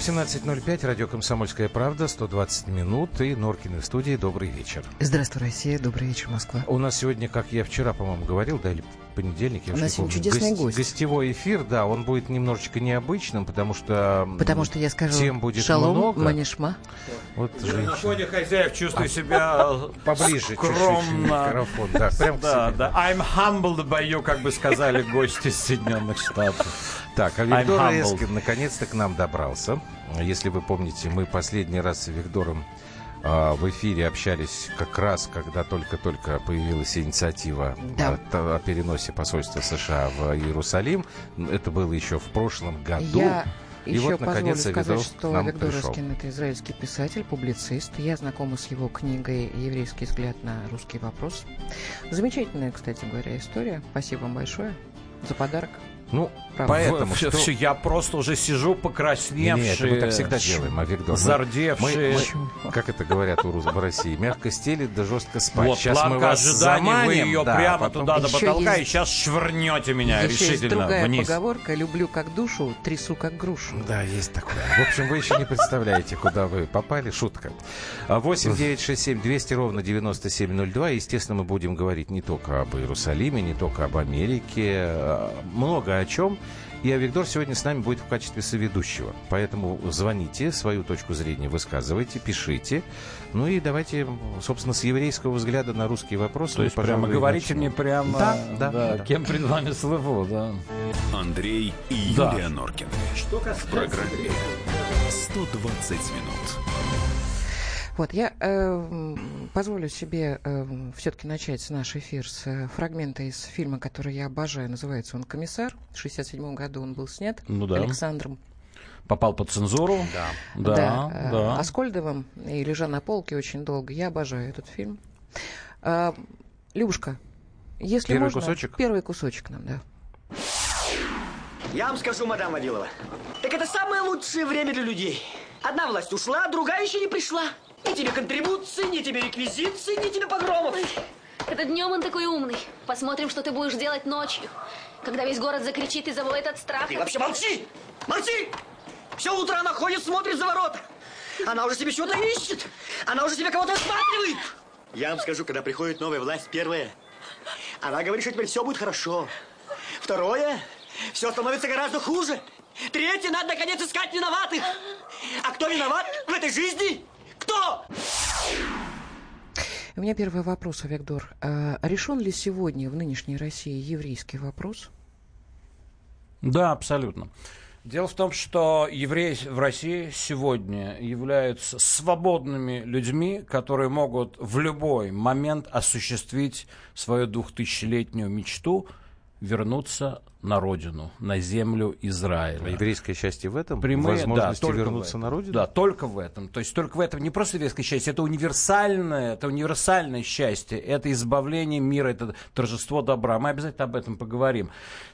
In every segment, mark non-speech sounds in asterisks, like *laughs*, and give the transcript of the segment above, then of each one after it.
18.05, радио «Комсомольская правда», 120 минут и Норкины в студии. Добрый вечер. Здравствуй, Россия. Добрый вечер, Москва. У нас сегодня, как я вчера, по-моему, говорил, да, или понедельник, я У нас сегодня помню, чудесный гость- гость. Гостевой эфир, да, он будет немножечко необычным, потому что... Потому что я скажу Тем будет шалом, много. манишма. Вот На женщина. фоне хозяев чувствую себя *laughs* Поближе скромно. микрофон. Да, прям Да, да. I'm humbled by you, как бы сказали гости из Соединенных Штатов. Так, а Виктор. Эскин наконец-то к нам добрался. Если вы помните, мы последний раз с Виктором а, в эфире общались как раз, когда только-только появилась инициатива Да. о, о переносе посольства США в Иерусалим. Это было еще в прошлом году. Я И еще вот, позволю наконец, сказать, что Виктор. Роскин это израильский писатель, публицист. Я знакома с его книгой «Еврейский взгляд на русский вопрос». Замечательная, кстати говоря, история. Спасибо вам большое за подарок. Ну, Правда. поэтому все, что- я просто уже сижу Не, покрасневший. не, это мы так всегда делаем, а Виктор. мы- Зардевший. мы- мы- как это говорят у в России, мягко стелит, да жестко спать. Вот, Сейчас мы вас ожидания, вы заманим, ее да, прямо потом- туда до потолка, есть- и сейчас швырнете меня Еще есть решительно другая вниз. поговорка «люблю как душу, трясу как грушу». Да, есть такое. В общем, вы еще не представляете, куда вы попали. Шутка. А, 8 9 6 7 200 ровно 9702. Естественно, мы будем говорить не только об Иерусалиме, не только об Америке. а, Много о чем. И а Виктор сегодня с нами будет в качестве соведущего. Поэтому звоните, свою точку зрения высказывайте, пишите. Ну и давайте, собственно, с еврейского взгляда на русские вопросы. То мы, есть прямо говорите начнем. мне прямо, Да, да, да. кем пред вами слыву, да. Андрей и Да. Юлия Норкины. В программе 120 минут. Вот, я э, позволю себе все-таки начать наш эфир с э, фрагмента из фильма, который я обожаю. Называется он «Комиссар». В 67 году он был снят Ну да. Александром Попал под цензуру. Да. Да, э, да. Аскольдовым и лежа на полке очень долго. Я обожаю этот фильм. А, Любушка, если Первый можно... кусочек? Первый кусочек нам, да. Я вам скажу, мадам Водилова, так это самое лучшее время для людей. Одна власть ушла, другая еще не пришла. Ни тебе контрибуции, ни тебе реквизиции, ни тебе погромов. Это днем он такой умный. Посмотрим, что ты будешь делать ночью. Когда весь город закричит и завоет от страха. Ты вообще молчи! Молчи! Все утро она ходит, смотрит за ворота. Она уже себе что-то ищет. Она уже себе кого-то осматривает. Я вам скажу, когда приходит новая власть, первое, она говорит, что теперь все будет хорошо. Второе, все становится гораздо хуже. Третье, надо наконец искать виноватых. А кто виноват в этой жизни? Кто? У меня первый вопрос, Авигдор. А решен ли сегодня в нынешней России еврейский вопрос? Да, абсолютно. Дело в том, что евреи в России сегодня являются свободными людьми, которые могут в любой момент осуществить свою двухтысячелетнюю мечту вернуться на родину, на землю Израиля. А Еврейское счастье в этом? Прямые, Возможности да, вернуться на родину? Да, только в этом. То есть только в этом. Не просто еврейское счастье, это универсальное, это универсальное счастье, это избавление мира, это торжество добра. Мы обязательно об этом поговорим.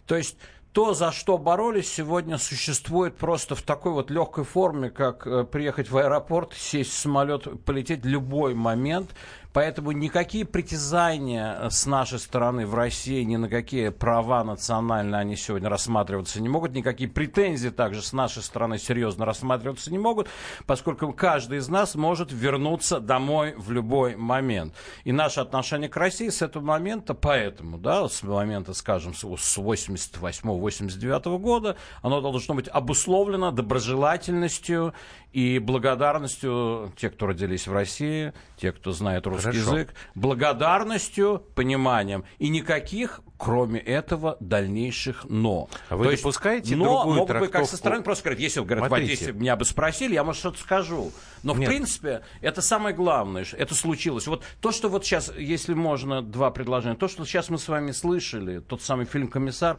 То есть то, за что боролись, сегодня существует просто в такой вот легкой форме, как э, приехать в аэропорт, сесть в самолет, полететь в любой момент. Поэтому никакие притязания э, с нашей стороны в России, ни на какие права национальные они сегодня рассматриваться не могут, никакие претензии также с нашей стороны серьезно рассматриваться не могут, поскольку каждый из нас может вернуться домой в любой момент. И наше отношение к России с этого момента, поэтому, да, с момента, скажем, с 88-89 года, оно должно быть обусловлено доброжелательностью и благодарностью тех, кто родились в России, тех, кто знает русский Хорошо. язык, благодарностью, пониманием и никаких, кроме этого, дальнейших но. А вы То есть допускаете но другую могут быть как трактовку? со стороны просто говорят, если говорят, Смотрите. вот если меня бы спросили, я, может, что-то скажу. Но, Нет. в принципе, это самое главное, что это случилось. Вот то, что вот сейчас, если можно, два предложения, то, что сейчас мы с вами слышали, тот самый фильм «Комиссар»,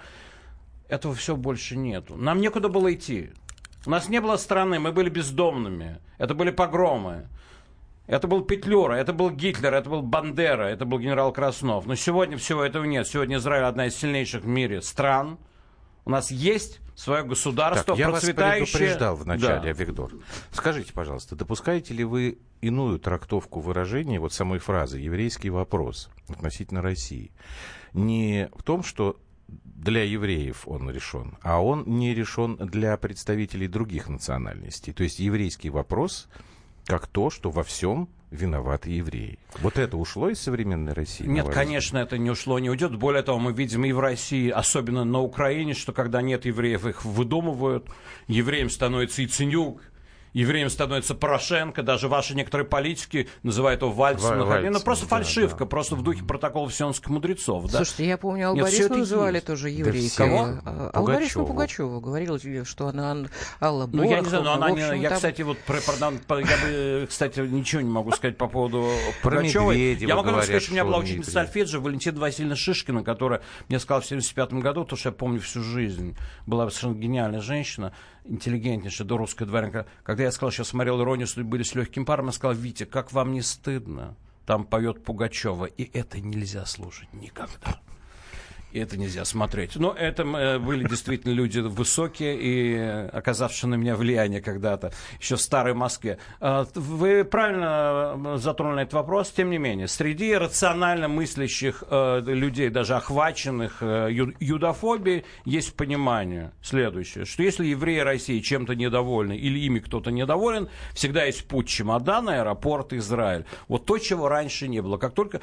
этого все больше нету. Нам некуда было идти. У нас не было страны, мы были бездомными. Это были погромы. Это был Петлюра, это был Гитлер, это был Бандера, это был генерал Краснов. Но сегодня всего этого нет. Сегодня Израиль одна из сильнейших в мире стран. У нас есть свое государство, так, я процветающее... вас предупреждал вначале, да. Виктор. Скажите, пожалуйста, допускаете ли вы иную трактовку выражения вот самой фразы «еврейский вопрос» относительно России? Не в том, что для евреев он решен, а он не решен для представителей других национальностей. То есть еврейский вопрос как то, что во всем виноваты евреи. Вот это ушло из современной России? Нет, конечно, это не ушло, не уйдет. Более того, мы видим и в России, особенно на Украине, что когда нет евреев, их выдумывают. Евреям становится и Ценюк, евреем становится Порошенко, даже ваши некоторые политики называют его вальцем. Ва- вальцем ну, просто да, фальшивка, да. просто в духе протокола сионских мудрецов. Да? Слушайте, я помню, Аллу Борисовну называли есть. тоже еврейкой. Да Борисовну Пугачеву говорила, что она Алла Борохова. Ну, я не знаю, но она не... Я, там... кстати, вот про, про, я бы, кстати, ничего не могу сказать по поводу Пугачевой. Я могу говорят, сказать, что у меня была ученица сольфеджио Валентина Васильевна Шишкина, которая мне сказала в 75 году, то, что я помню всю жизнь. Была совершенно гениальная женщина интеллигентнейшая до русская дворянка. Когда я сказал, что смотрел «Иронию были с легким паром», я сказал, Витя, как вам не стыдно? Там поет Пугачева, и это нельзя слушать никогда и это нельзя смотреть. Но это э, были действительно люди высокие и оказавшие на меня влияние когда-то, еще в старой Москве. А, вы правильно э, затронули этот вопрос, тем не менее, среди рационально мыслящих э, людей, даже охваченных юдофобией, есть понимание следующее, что если евреи России чем-то недовольны или ими кто-то недоволен, всегда есть путь чемодана, аэропорт, Израиль. Вот то, чего раньше не было. Как только,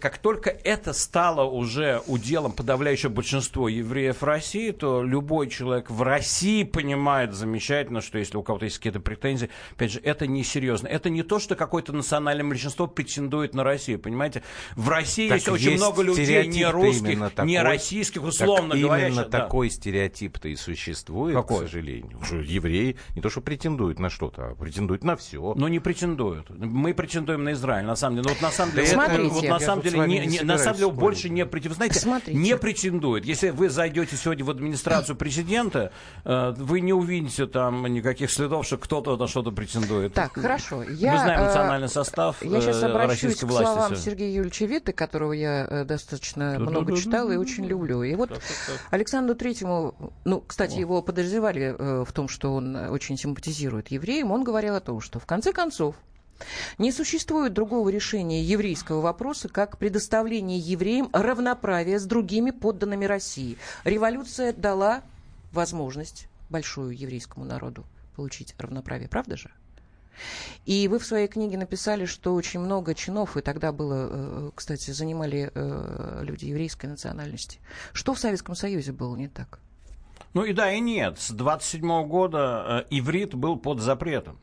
как только это стало уже уделом подавляющее большинство евреев России, то любой человек в России понимает замечательно, что если у кого-то есть какие-то претензии, опять же, это несерьезно. Это не то, что какое-то национальное большинство претендует на Россию, понимаете? В России так есть, есть очень много людей не русских, такой, не российских, условно говоря. Именно да. такой стереотип-то и существует, какой? к сожалению. Что евреи не то, что претендуют на что-то, а претендуют на все. Но не претендуют. Мы претендуем на Израиль, на самом деле. Но вот на самом деле, вот, на самом деле, не, не, на самом деле больше не претендуют. Знаете, Смотрите. Не претендует. Если вы зайдете сегодня в администрацию президента, э, вы не увидите там никаких следов, что кто-то на что-то претендует. Так, хорошо. Я, Мы знаем э, национальный состав Я сейчас э, обращусь к власти. словам Сергея Юрьевича Виты, которого я достаточно много читала и очень люблю. И вот Александру Третьему, ну, кстати, его подозревали в том, что он очень симпатизирует евреям, он говорил о том, что в конце концов не существует другого решения еврейского вопроса, как предоставление евреям равноправия с другими подданными России. Революция дала возможность большую еврейскому народу получить равноправие, правда же? И вы в своей книге написали, что очень много чинов, и тогда было, э, кстати, занимали э, люди еврейской национальности. Что в Советском Союзе было не так? Ну и да, и нет. С 27 года э, иврит был под запретом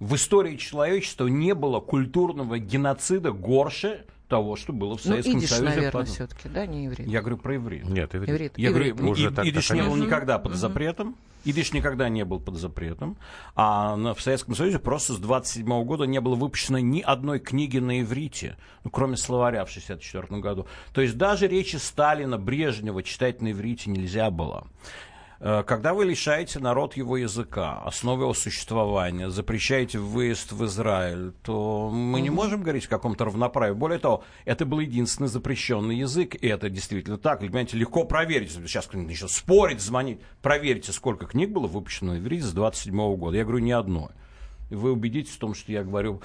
в истории человечества не было культурного геноцида горше того, что было в ну, Советском ну, идиш, Союзе. наверное, все-таки, да, не иврит? Я говорю про иврит. Нет, иврит. иврит. Я иврит. говорю, Уже и, так, идиш не был никогда под запретом. Идиш никогда не был под запретом, а в Советском Союзе просто с 27 года не было выпущено ни одной книги на иврите, ну, кроме словаря в 64 году. То есть даже речи Сталина, Брежнева читать на иврите нельзя было. Э, когда вы лишаете народ его языка, основы его существования, запрещаете выезд в Израиль, то мы не можем говорить о каком-то равноправии. Более того, это был единственный запрещенный язык, и это действительно так. Понимаете, легко проверить. Сейчас кто-нибудь еще спорить, звонить. Проверьте, сколько книг было выпущено в иврите с 27 года. Я говорю, ни одной. И вы убедитесь в том, что я говорю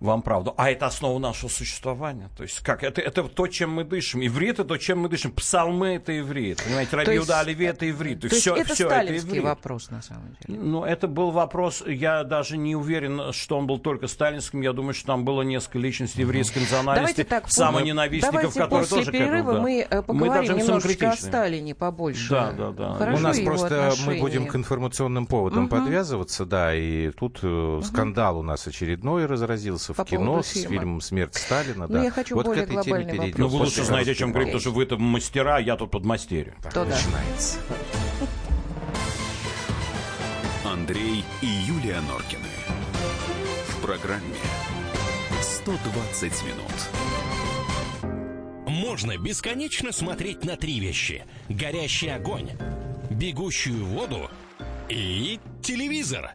вам правду. А это основа нашего существования. То есть как? Это, это то, чем мы дышим. Иврит это то, чем мы дышим. Псалмы это иврит. Понимаете, Раби Юда Оливи это иврит. То, то все, есть это все сталинский это вопрос, на самом деле. Ну, это был вопрос, я даже не уверен, что он был только сталинским. Я думаю, что там было несколько личностей еврейской национальности, так, самоненавистников, которые после тоже... перерыва как мы э, поговорим мы немножечко о Сталине побольше. Да, да, да. Хорошо, У нас просто отношения. мы будем к информационным поводам угу. подвязываться, да, и тут угу. скандал у нас очередной разразился По в кино фильм «Смерть Сталина». Ну, да. я хочу вот более к этой теме перейдем. Ну, вы лучше знаете, о чем говорить, потому что вы там мастера, я тут подмастерье. То начинается. Андрей и Юлия Норкины. В программе «120 минут». Можно бесконечно смотреть на три вещи. Горящий огонь, бегущую воду и телевизор.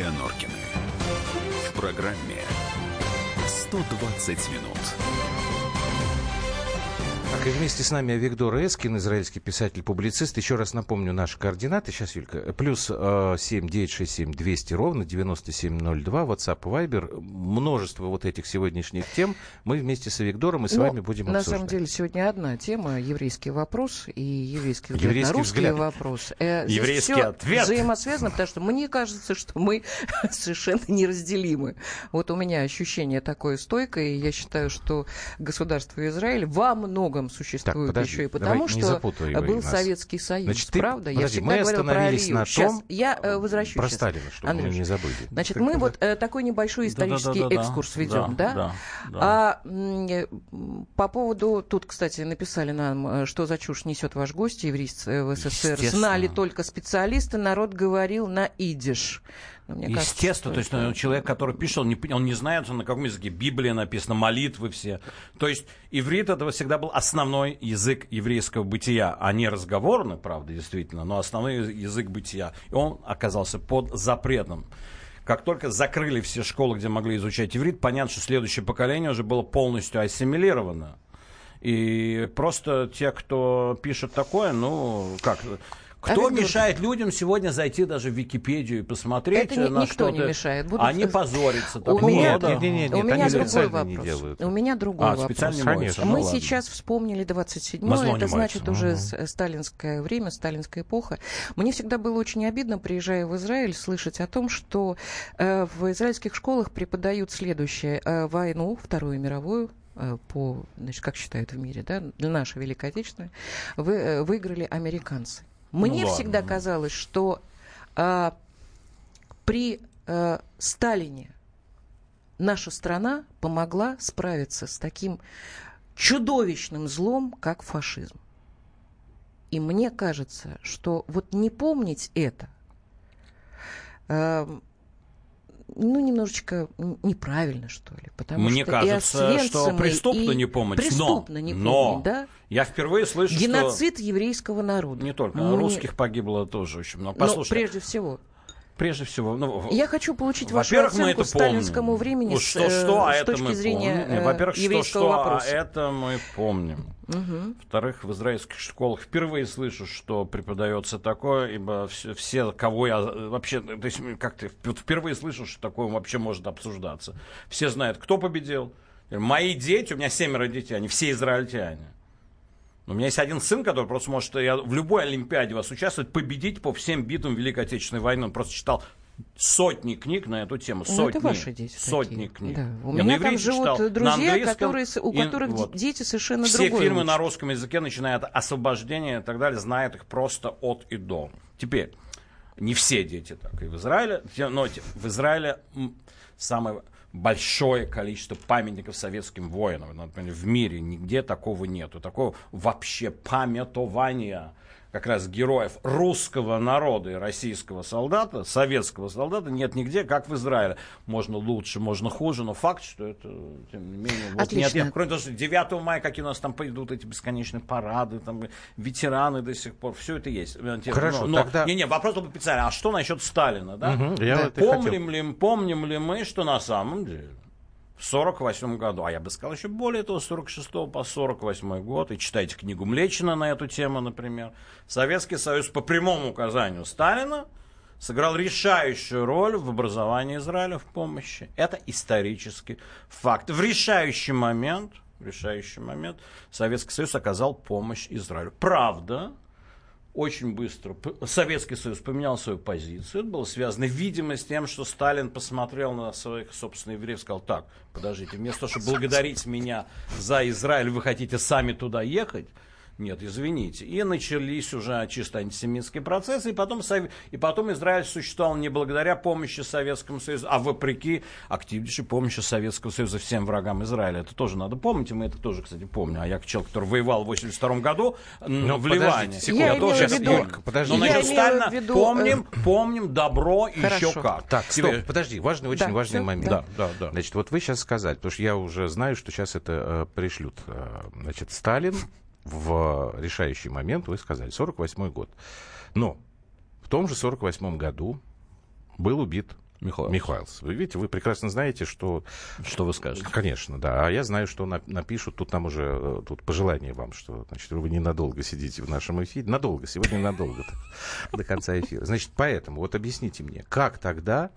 Юлия Норкины. В программе 120 минут. Так, и вместе с нами Виктор Эскин, израильский писатель-публицист. Еще раз напомню наши координаты. Сейчас, Юлька. Плюс э, 7 967 200 ровно 9702. WhatsApp, Viber. Множество вот этих сегодняшних тем. Мы вместе с Виктором и с Ну, вами будем На обсуждать. самом деле сегодня одна тема еврейский вопрос и еврейский взгляд Еврейский на русский взгляд. вопрос. Э, Еврейский всё ответ. взаимосвязано, потому что мне кажется, что мы *laughs* совершенно неразделимы. Вот у меня ощущение такое стойкое, и я считаю, что государство Израиль во многом существует подожди, еще и потому, что был нас. Советский Союз. Значит, ты- правда? я подожди, всегда мы остановились на Сейчас, том, я э, возвращусь. Про сейчас. Сталина, чтобы мы Андрюш, не забыли. Значит, Так, мы да. вот э, такой небольшой исторический Да-да-да-да-да. экскурс ведем, Да, да? да, да. А э, по поводу, тут, кстати, написали нам, э, что за чушь несет ваш гость, еврейцы в СССР. Знали только специалисты, народ говорил на идиш. Но мне кажется, Естественно, что то есть это- ну, человек, который пишет, он не, он не знает, на каком языке Библия написана, молитвы все. То есть иврит это всегда был основной язык еврейского бытия, а не разговорный, правда, действительно, но основной язык бытия. И он оказался под запретом. Как только закрыли все школы, где могли изучать иврит, понятно, что следующее поколение уже было полностью ассимилировано. И просто те, кто пишет такое, ну, как... Кто Виктор- мешает людям сегодня зайти даже в Википедию и посмотреть Это ни- на никто что-то? не мешает. Будут- Они позорятся. У меня, нет, нет, нет, у меня другой не вопрос. У меня другой А, вопрос. специально не Конечно. Мы Ну, ладно. сейчас вспомнили 27 На зло это не значит моются. уже э, сталинское время, сталинская эпоха. Мне всегда было очень обидно, приезжая в Израиль, слышать о том, что э, в израильских школах преподают следующее. Э, войну, Вторую мировую, э, по, значит, как считают в мире, да, для нашей Великой Отечественной, вы, э, выиграли американцы. Мне ладно, всегда ну. казалось, что а, при э, Сталине наша страна помогла справиться с таким чудовищным злом, как фашизм. И мне кажется, что вот не помнить это, эм, ну, немножечко неправильно, что ли. Потому Мне что кажется, что преступно не помнить. но- Преступно не но помнить, да? Я впервые слышу, Геноцид еврейского народа. что... Не только. Мне- Русских погибло тоже очень много. Ну, Послушай, прежде всего. Прежде всего... Ну, Я хочу получить вашу оценку это сталинскому помним. времени с, что, что, а с точки зрения помним. э, Во-первых, что, что, а вопроса. это мы помним. Мгм. Во-вторых, в израильских школах впервые слышу, что преподается такое, ибо все, все, кого я э, вообще, то есть как-то впервые слышу, что такое вообще может обсуждаться. Все знают, кто победил. Мои дети, у меня семеро детей, они все израильтяне. У меня есть один сын, который просто может я, в любой Олимпиаде вас участвовать, победить по всем битвам Великой Отечественной войны. Он просто читал сотни книг на эту тему. Ну, Сотни. это ваши дети Сотни такие. книг. Да. У Я меня там живут читал, друзья, которые, у и которых вот. де- дети совершенно Все другое фильмы учат. на русском языке, начиная от освобождения и так далее, знают их просто от и до. Теперь, не все дети так. И в Израиле, но в Израиле самое большое количество памятников советским воинам. Например, в мире нигде такого нету. Такого вообще памятования как раз героев русского народа и российского солдата, советского солдата нет нигде, как в Израиле. Можно лучше, можно хуже, но факт, что это, тем не менее, вот нет, Отлично. нет, кроме того, что 9 мая, какие у нас там пойдут эти бесконечные парады, там ветераны до сих пор, все это есть. Хорошо, но, тогда- Не, не, вопрос был специальный, а что насчет Сталина, да? Мгм, я Да. вот и хотел. Помним ли, помним ли мы, что на самом деле в 48 году, а я бы сказал еще более того, с 46 по 48 год, и читайте книгу Млечина на эту тему, например, Советский Союз по прямому указанию Сталина сыграл решающую роль в образовании Израиля в помощи. Это исторический факт. В решающий момент, в решающий момент Советский Союз оказал помощь Израилю. Правда, очень быстро Советский Союз поменял свою позицию. Это было связано, видимо, с тем, что Сталин посмотрел на своих собственных евреев и сказал, так, подождите, вместо того, чтобы благодарить меня за Израиль, вы хотите сами туда ехать? Нет, извините. И начались уже чисто антисемитские процессы, и потом, и потом Израиль существовал не благодаря помощи Советскому Союзу, а вопреки активнейшей помощи Советского Союза всем врагам Израиля. Это тоже надо помнить, и мы это тоже, кстати, помним. А я, человек, который воевал в 82 году Но в Ливане. Секунду, я, я тоже сейчас, виду, Юлька, подожди. Но насчет Сталина виду, помним, э... помним добро и еще как. Так, стоп, подожди, важный, очень да, важный все? момент. Да, да, да. Значит, вот вы сейчас сказали, потому что я уже знаю, что сейчас это э, пришлют. Э, значит, Сталин в решающий момент, вы сказали, 48 год. Но в том же 48 году был убит Михайлс. Михайлс. Вы видите, вы прекрасно знаете, что... Что вы скажете? Конечно, да. А я знаю, что напишут, тут нам уже, э, тут пожелание вам, что, значит, вы ненадолго сидите в нашем эфире. Надолго, сегодня надолго, до конца эфира. Значит, поэтому, вот объясните мне, как тогда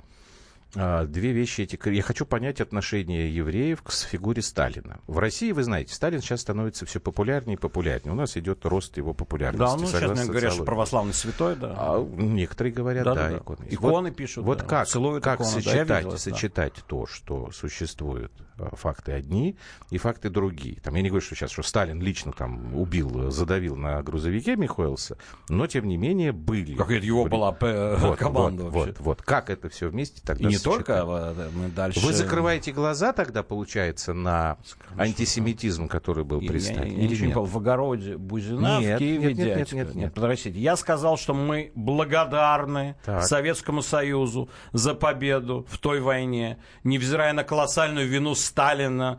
две вещи эти. Я хочу понять отношение евреев к фигуре Сталина. В России, вы знаете, Сталин сейчас становится все популярнее и популярнее. У нас идет рост его популярности. Да, ну сейчас мне говорят, что православный святой, да. А, некоторые говорят, да, да, да. иконы. Иконы вот, пишут, Вот да. как, Целуют как сочетать, да, сочетать да. то, что существует факты одни и факты другие. Там, я не говорю, что сейчас, что Сталин лично там убил, задавил на грузовике Михоэлса, но, тем не менее, были... Как это его была э, вот, команда вот, вот, вот, как это все вместе тогда И не только, а мы дальше... Вы закрываете глаза тогда, получается, на антисемитизм, который был представлен? Я, я, я нет? в огороде Бузина, нет, в Киеве нет, нет, нет, нет, нет. Подождите, я сказал, что мы благодарны так. Советскому Союзу за победу в той войне, невзирая на колоссальную вину Сталина,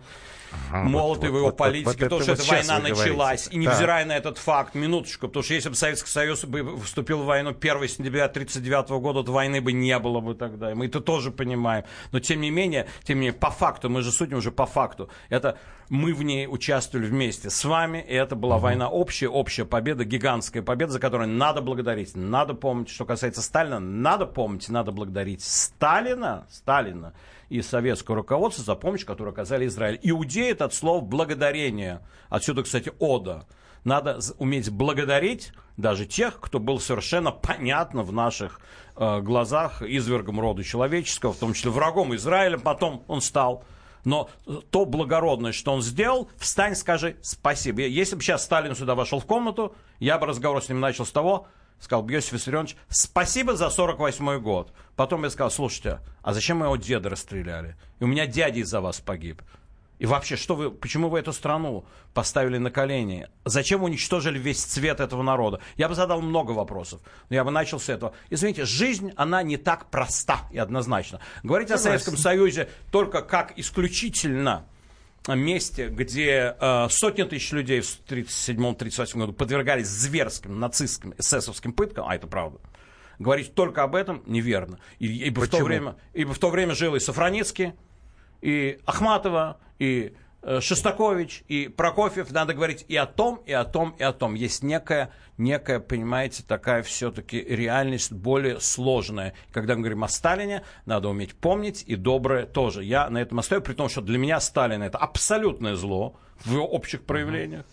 Ага, молоты вот, его вот, политике, вот, потому что эта война началась. И невзирая да. на этот факт, минуточку, потому что если бы Советский Союз бы вступил в войну 1 сентября 1939 года, то войны бы не было бы тогда. И мы это тоже понимаем. Но тем не менее, тем не менее, по факту, мы же судим уже по факту. Это мы в ней участвовали вместе с вами, и это была угу. война общая, общая победа, гигантская победа, за которую надо благодарить. Надо помнить, что касается Сталина, надо помнить, надо благодарить Сталина, Сталина и советского руководства за помощь, которую оказали Израиль. Иудеи это от слов благодарение. Отсюда, кстати, ода. Надо уметь благодарить даже тех, кто был совершенно понятно в наших э, глазах извергом рода человеческого, в том числе врагом Израиля, потом он стал. Но то благородное, что он сделал, встань, скажи спасибо. Если бы сейчас Сталин сюда вошел в комнату, я бы разговор с ним начал с того, сказал Иосиф Виссарионович, спасибо за 48 год. Потом я сказал, слушайте, а зачем моего деда расстреляли? И у меня дядя из-за вас погиб. И вообще, что вы, почему вы эту страну поставили на колени? Зачем уничтожили весь цвет этого народа? Я бы задал много вопросов. Но я бы начал с этого. Извините, жизнь, она не так проста и однозначно. Говорить Согласен. о Советском Союзе только как исключительно месте, где э, сотни тысяч людей в 1937-1938 году подвергались зверским нацистским эсэсовским пыткам, а это правда, говорить только об этом неверно. И, ибо, в то время, ибо в то время жил и Сафраницкий, и Ахматова, и Э, Шостакович и Прокофьев, надо говорить и о том, и о том, и о том. Есть некая, некая понимаете, такая все-таки реальность более сложная. Когда мы говорим о Сталине, надо уметь помнить, и доброе тоже. Я на этом остаюсь, при том, что для меня Сталин это абсолютное зло в общих проявлениях.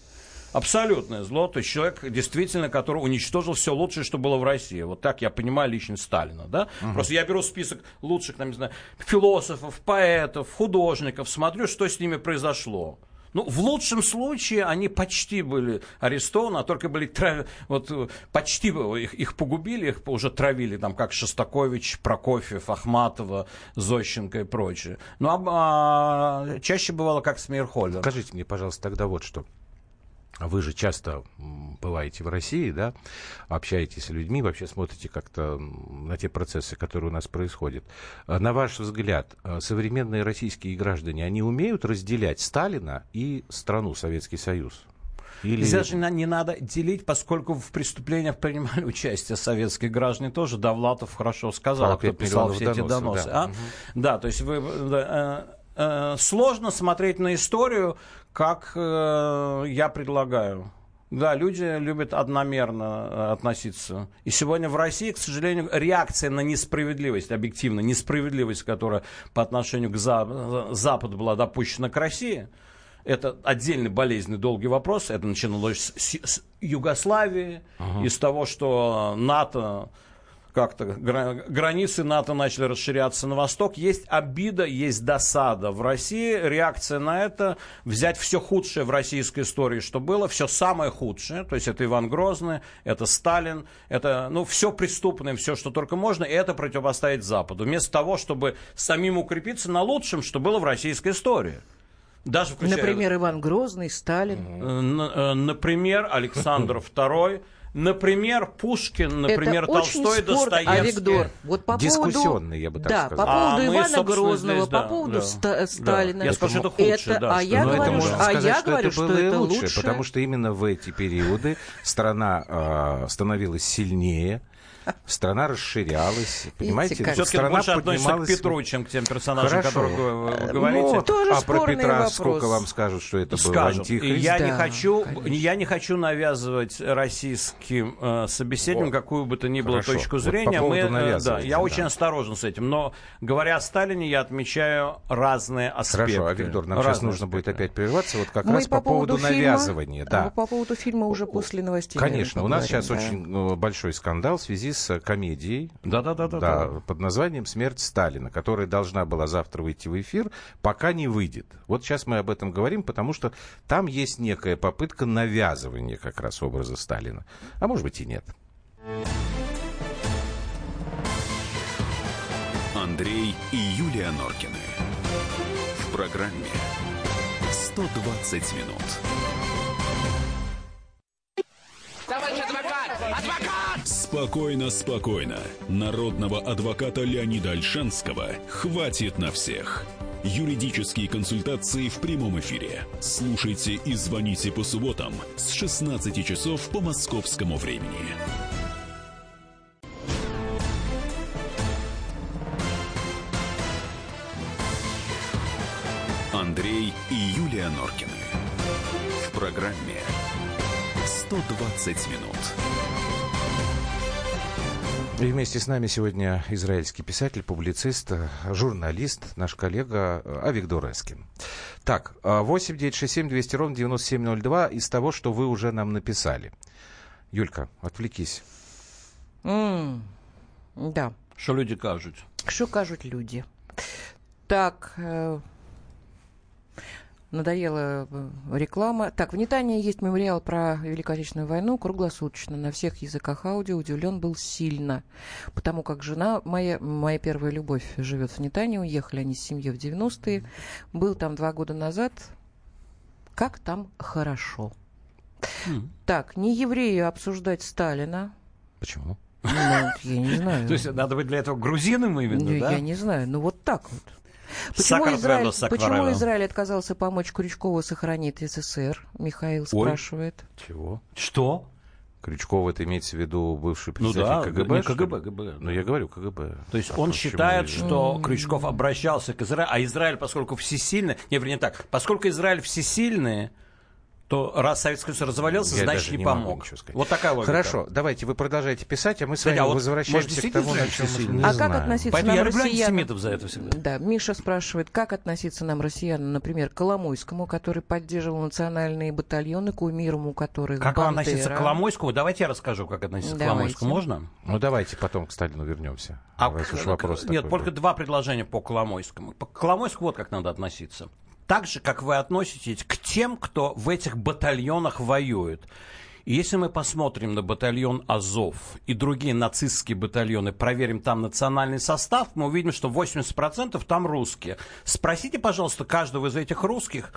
Абсолютное зло, то есть человек, действительно, который уничтожил все лучшее, что было в России. Вот так я понимаю личность Сталина, да? Угу. Просто я беру список лучших, там, не знаю, философов, поэтов, художников, смотрю, что с ними произошло. Ну, в лучшем случае они почти были арестованы, а только были трав... вот почти их, их погубили, их уже травили, там, как Шостакович, Прокофьев, Ахматова, Зощенко и прочее. Ну, а, а чаще бывало как с Мейерхольдом. Скажите мне, пожалуйста, тогда вот что. Вы же часто бываете в России, да, общаетесь с людьми, вообще смотрите как-то на те процессы, которые у нас происходят. А на ваш взгляд, а, современные российские граждане, они умеют разделять Сталина и страну Советский Союз? Или... Здесь даже не надо делить, поскольку в преступлениях принимали участие советские граждане тоже. Давлатов хорошо сказал, кто писал все эти доносы. Да, а? угу. да то есть вы... Э, э, сложно смотреть на историю как э, я предлагаю. Да, люди любят одномерно э, относиться. И сегодня в России, к сожалению, реакция на несправедливость, объективно, несправедливость, которая по отношению к Западу была допущена к России, это отдельный болезненный долгий вопрос. Это начиналось с, с Югославии, ага. из того, что НАТО как-то границы НАТО начали расширяться на восток. Есть обида, есть досада. В России реакция на это взять все худшее в российской истории, что было, все самое худшее. То есть это Иван Грозный, это Сталин, это ну, все преступное, все, что только можно, и это противопоставить Западу. Вместо того, чтобы самим укрепиться на лучшем, что было в российской истории. Даже включая... Например, Иван Грозный, Сталин. Э, например, Александр *laughs* II. Например, Пушкин, например, Это Толстой, очень спор, Достоевский. А Виктор, вот по Дискуссионный, я бы так да, сказал. по поводу а Ивана Грозного, здесь, да, по поводу да, Ста- Сталина. Да. Я скажу, это худшее, это, да. А я Но говорю, это можно а сказать, я что говорю, это было что и это лучше, лучше, потому что именно в эти периоды страна э, становилась сильнее, страна расширялась, понимаете? Все-таки страна больше относится к Петру, чем к тем персонажам, которых вы э, говорите. Ну, Тоже а про Петра сколько вам скажут, что это был антихрист? Я, не хочу, я не хочу навязывать российским э, собеседникам какую бы то ни было Хорошо. точку зрения. Вот Мы, э, да, я да. очень осторожен с этим. Но говоря о Сталине, я отмечаю разные аспекты. Хорошо, а Виктор, нам сейчас нужно будет опять прерываться. Вот как Мы раз по, по поводу, поводу фильма, навязывания. Да. По поводу фильма уже после новостей. Конечно, у нас сейчас да. очень ну, большой скандал в связи с комедией. Да, да, да, да, да. Под названием Смерть Сталина, которая должна была завтра выйти в эфир, пока не выйдет. Вот сейчас мы об этом говорим, потому что там есть некая попытка навязывания как раз образа Сталина. А может быть и нет. Андрей и Юлия Норкины. В программе 120 минут. Товарищ адвокат! Адвокат! Спокойно, спокойно. Народного адвоката Леонида Альшанского хватит на всех. Юридические консультации в прямом эфире. Слушайте и звоните по субботам с 16 часов по московскому времени. Андрей и Юлия Норкины. В программе 120 минут. И вместе с нами сегодня израильский писатель, публицист, журналист, наш коллега Авигдор Эскин. Так, 8 9 6 7 200 ровно 9702 из того, что вы уже нам написали. Юлька, отвлекись. Mm, да. Что люди кажут? Что кажут люди? Так, э, надоела э, реклама. Так, в Нетании есть мемориал про Великую Отечественную войну круглосуточно, на всех языках аудио. Удивлен был сильно, потому как жена моя, моя первая любовь, живет в Нетании. Уехали они с семьей в 90-е. Был там два года назад. Как там хорошо. Mm. Так, не еврею обсуждать Сталина. Почему? Ну, я не *laughs* знаю. То есть надо быть для этого грузином именно, ну, да? Я не знаю. Ну, вот так вот. Почему Израиль, почему Израиль отказался помочь Крючкову сохранить СССР? Михаил спрашивает. Ой, чего? Что? Крючков, это имеется в виду бывший председатель ну да, КГБ? Не КГБ, КГБ. Ну, я говорю КГБ. То есть а он считает, что mm Крючков обращался к Израилю, а Израиль, поскольку всесильный, не, вернее так, поскольку Израиль всесильный, то раз Советский Союз развалился, Я значит, не, не помог. Вот такая логика. Хорошо, давайте вы продолжайте писать, а мы с вами да, вот, возвращаемся к тому, на чем мы не А как относиться Поэтому нам, россиянам? за это всегда. Да, Миша спрашивает, как относиться нам, россиянам, например, к Коломойскому, который поддерживал национальные батальоны, кумиром у которых Как Бандера. относиться к Коломойскому? Давайте я расскажу, как относиться давайте. к Коломойскому. Можно? Ну, давайте потом к Сталину вернемся. А, раз уж вопрос Нет, такой только был. два предложения по Коломойскому. По Коломойскому вот как надо относиться так же, как вы относитесь к тем, кто в этих батальонах воюет. Если мы посмотрим на батальон Азов и другие нацистские батальоны, проверим там национальный состав, мы увидим, что 80% там русские. Спросите, пожалуйста, каждого из этих русских,